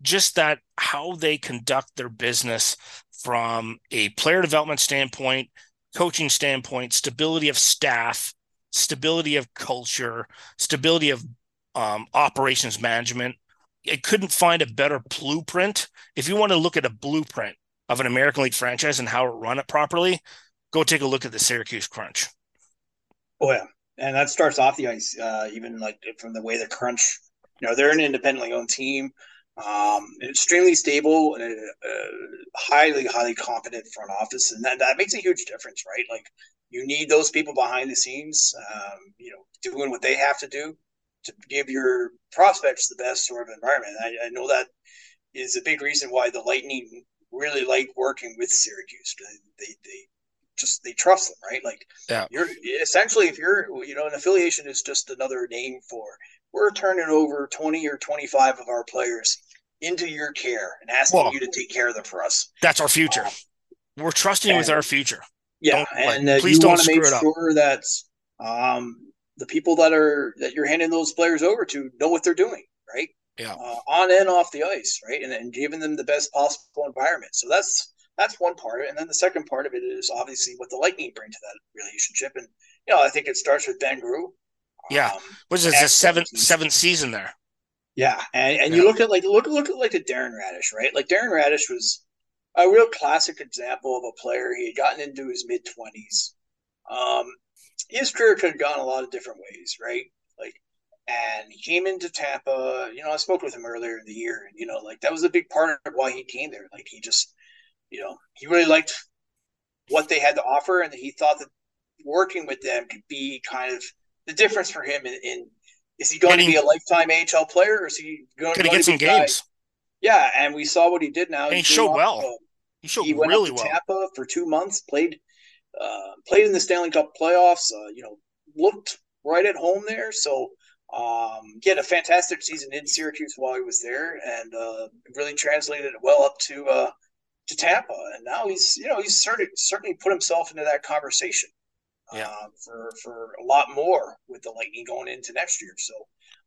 Just that how they conduct their business from a player development standpoint, coaching standpoint, stability of staff, stability of culture, stability of um, operations management. I couldn't find a better blueprint. If you want to look at a blueprint of an American League franchise and how to run it properly, go take a look at the Syracuse Crunch. Oh yeah, and that starts off the ice. Uh, even like from the way the Crunch, you know, they're an independently owned team, um, extremely stable, and uh, highly, highly competent front office, and that that makes a huge difference, right? Like you need those people behind the scenes, um, you know, doing what they have to do to give your prospects the best sort of environment. I, I know that is a big reason why the Lightning really like working with Syracuse. They, they, they just they trust them, right? Like yeah. you're essentially if you're you know an affiliation is just another name for we're turning over 20 or 25 of our players into your care and asking you to take care of them for us. That's our future. Um, we're trusting and, with our future. Yeah, don't, and uh, please you want to make sure that um, the people that are that you're handing those players over to know what they're doing, right? Yeah. Uh, on and off the ice, right? And, and giving them the best possible environment. So that's that's one part of it. And then the second part of it is obviously what the Lightning bring to that relationship. And you know, I think it starts with Ben Groulx. Yeah, um, which is the seventh seventh season there. Yeah, and, and yeah. you look at like look look at like the Darren Raddysh, right? Like Darren Raddysh was a real classic example of a player. He had gotten into his mid twenties. Um, his career could have gone a lot of different ways, right? Like, and he came into Tampa. You know, I spoke with him earlier in the year, and you know, like that was a big part of why he came there. Like, he just, you know, he really liked what they had to offer, and he thought that working with them could be kind of the difference for him. In, in is he going to be a lifetime AHL player, or is he going, to get some games? Guy? Yeah, and we saw what he did now. And he, he showed well. He showed he went really to well. Tampa for two months, played uh, played in the Stanley Cup playoffs. Uh, you know, looked right at home there. So um, he had a fantastic season in Syracuse while he was there, and uh, really translated it well up to uh, to Tampa. And now he's you know he's certainly certainly put himself into that conversation yeah. uh, for for a lot more with the Lightning going into next year. So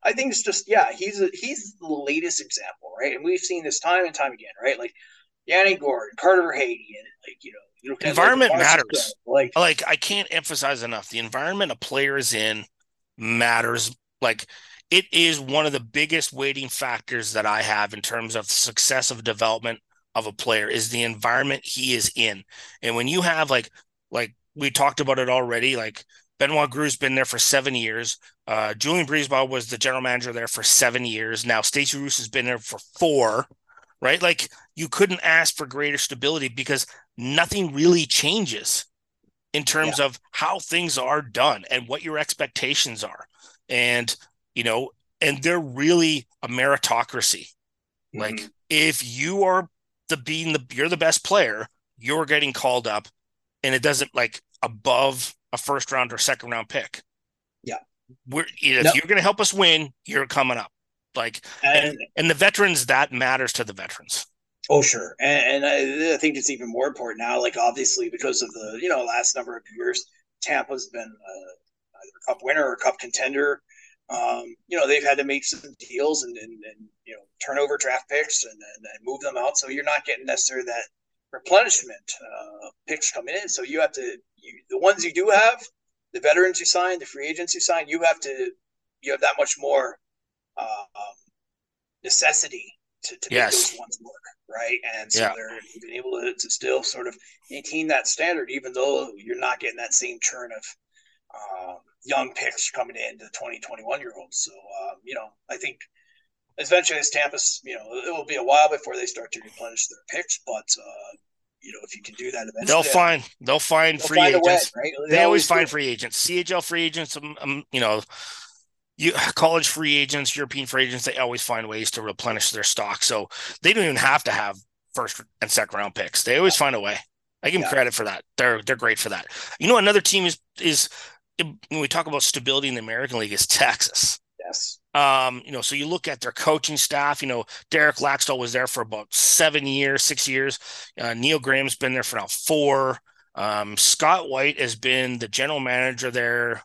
I think it's just yeah he's a, he's the latest example, right? And we've seen this time and time again, right? Like Yanni Gourde, Carter Verhaeghe, and like you know environment like matters. Like, like I can't emphasize enough the environment a player is in matters like it is one of the biggest weighting factors that I have in terms of success of development of a player is the environment he is in. And when you have like like we talked about it already, like Benoit Groulx's been there for seven years. Uh, Julien BriseBois was the general manager there for seven years. Now Stacy Roest has been there for four, right? Like you couldn't ask for greater stability because nothing really changes in terms yeah. of how things are done and what your expectations are. And you know and they're really a meritocracy. Mm-hmm. like if you are the being the you're the best player you're getting called up and it doesn't like above a first round or second round pick. Yeah. We're if you're going to help us win you're coming up. Like and, and, and the veterans that matters to the veterans Oh, sure, and, and I, I, think it's even more important now. Like obviously, because of the you know last number of years, Tampa's been uh, either a cup winner or a cup contender. Um, you know, they've had to make some deals and, and, and you know, turn over draft picks and, and, and, move them out. So you're not getting necessarily that replenishment uh, picks coming in. So you have to, you, the ones you do have, the veterans you sign, the free agents you sign, you have to, you have that much more uh, um, necessity to, to yes. make those ones work. Right. And so yeah. they're being able to, to still sort of maintain that standard, even though you're not getting that same churn of, um, young picks coming into the 20, 21 year olds. So, um, you know, I think eventually as Tampa's, you know, it will be a while before they start to replenish their picks, but, uh, you know, if you can do that eventually, they'll find they'll find they'll free find agents. Way, right? They, they, always, find free agents. CHL free agents, um, um, you know, you college free agents, European free agents. They always find ways to replenish their stock, so they don't even have to have first and second round picks. They always find a way. I give them yeah. credit for that. They're they're great for that. You know, another team is is when we talk about stability in the American League is Texas. Yes. Um, you know, so you look at their coaching staff, you know, Derek Laxdal was there for about seven years, six years. Uh, Neil Graham's been there for now four. Um, Scott White has been the general manager there,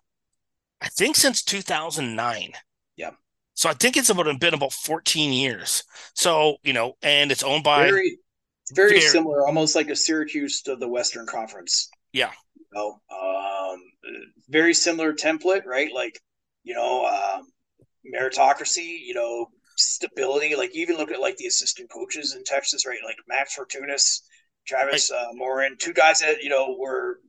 I think since 2009. Yeah. So I think it's about been about 14 years. So, you know, and it's owned by very, very, very similar, almost like a Syracuse to the Western Conference. Yeah. You know, um, very similar template, right? Like, you know, um, meritocracy, you know, stability. Like, you even look at like the assistant coaches in Texas, right? Like Max Fortunus, Travis uh, Morin, two guys that you know were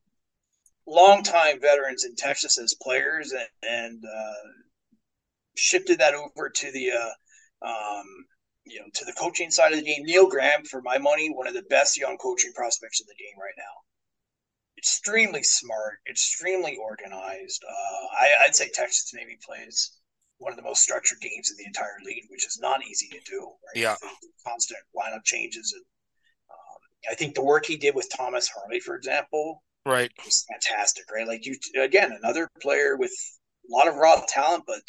longtime veterans in Texas as players, and, and uh, shifted that over to the. Uh, um, you know, to the coaching side of the game, Neil Graham, for my money, one of the best young coaching prospects in the game right now extremely smart, extremely organized. Uh, I, would say Texas maybe plays one of the most structured games in the entire league, which is not easy to do. Right? Yeah, constant lineup changes, and um, I think the work he did with Thomas Harley, for example, right, was fantastic. Right, like you again, another player with a lot of raw talent, but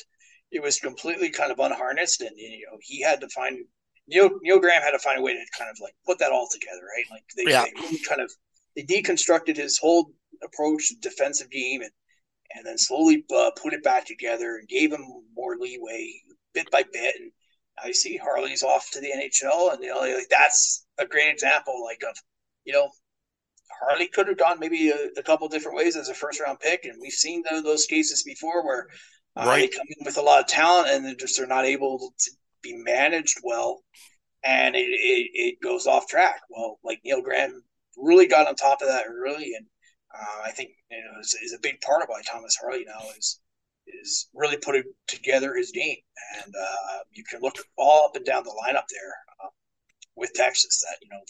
it was completely kind of unharnessed, and you know he had to find. Neil, Neil Graham had to find a way to kind of like put that all together, right? Like they, yeah. they really kind of they deconstructed his whole approach to defensive game and and then slowly uh, put it back together and gave him more leeway bit by bit. And I see Harley's off to the NHL, and you know like, that's a great example, like of you know Harley could have gone maybe a, a couple different ways as a first round pick, and we've seen the, those cases before where uh, right. they come in with a lot of talent and they just are not able to be managed well, and it, it, it goes off track. Well, like Neil Graham really got on top of that early, and uh, I think you know is, is, a big part of why Thomas Harley now is is really putting together his game, and uh, you can look all up and down the lineup there uh, with Texas that you know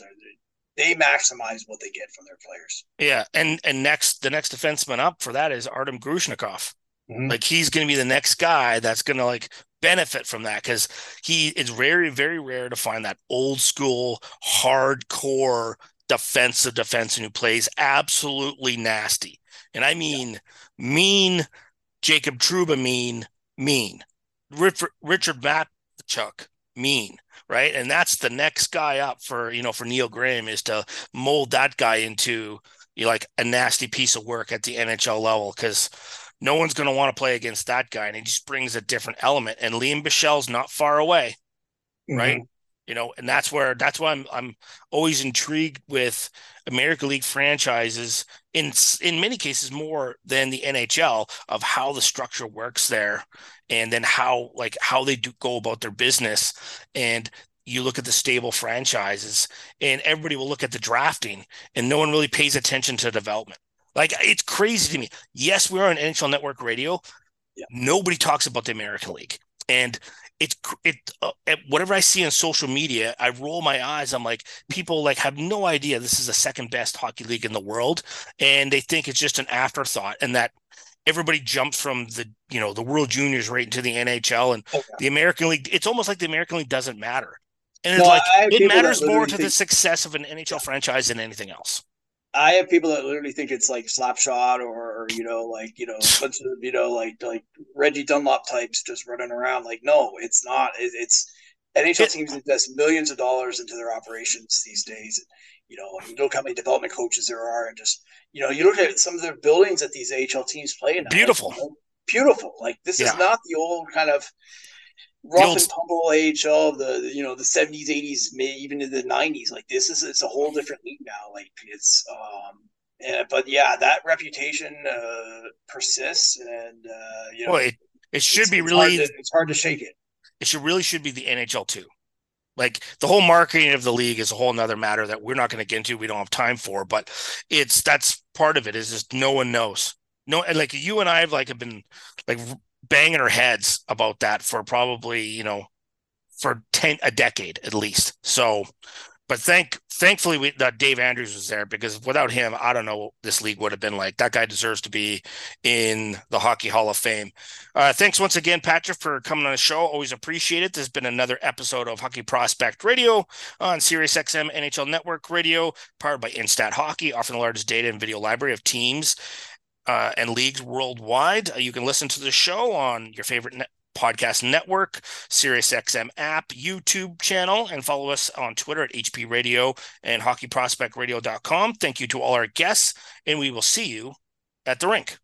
they maximize what they get from their players. Yeah, and and next the next defenseman up for that is Artem Grushnikov. Mm-hmm. Like he's going to be the next guy that's going to like benefit from that because he it's very very rare to find that old school hardcore defensive defenseman who plays absolutely nasty. And I mean yeah. mean Jacob Trouba mean mean. Richard, Richard Matvichuk mean right? And that's the next guy up for you know for Neil Graham is to mold that guy into you know, like a nasty piece of work at the NHL level because no one's going to want to play against that guy, and he just brings a different element. And Lian Bichsel's not far away, mm-hmm. right? You know, and that's where that's why I'm I'm always intrigued with American League franchises in in many cases more than the NHL of how the structure works there and then how like how they do go about their business. And you look at the stable franchises and everybody will look at the drafting and no one really pays attention to development. Like it's crazy to me. Yes we're on nhl network radio. Yeah. nobody talks about the american league. And it's it uh, whatever i see on social media i roll my eyes i'm like people like have no idea this is the second best hockey league in the world and they think it's just an afterthought and that everybody jumps from the you know the World Juniors right into the NHL and okay. the American League. It's almost like the American League doesn't matter, and it's no, like it matters more to think... the success of an NHL franchise than anything else. I have people that literally think it's like slapshot or, or you know like you know bunch of you know like like Reggie Dunlop types just running around. Like no, it's not. It, it's NHL teams invest millions of dollars into their operations these days. You know, you look how many development coaches there are, and just you know, you look at some of the buildings that these AHL teams play in. Beautiful, beautiful. Like this yeah. is not the old kind of rough old... and tumble AHL of the you know the seventies, eighties, maybe even in the nineties. Like this is it's a whole different league now. Like it's um. And, but yeah, that reputation uh, persists, and uh, you know, well, it, it should be really. Hard to, it's hard to shake it. It should really should be the NHL too. Like the whole marketing of the league is a whole nother matter that we're not going to get into. We don't have time for, but it's that's part of it. Is just no one knows. No, and like you and I have like have been like banging our heads about that for probably you know for ten a decade at least. So but thank thankfully we, that Dave Andrews was there because without him, I don't know what this league would have been like. That guy deserves to be in the Hockey Hall of Fame. Uh, thanks once again, Patrick, for coming on the show. Always appreciate it. This has been another episode of Hockey Prospect Radio on Sirius XM NHL Network Radio, powered by Instat Hockey, offering the largest data and video library of teams. Uh, and leagues worldwide. Uh, you can listen to the show on your favorite net- Podcast Network, SiriusXM app, YouTube channel, and follow us on Twitter at HP Radio and HockeyProspectRadio.com. Thank you to all our guests, and we will see you at the rink.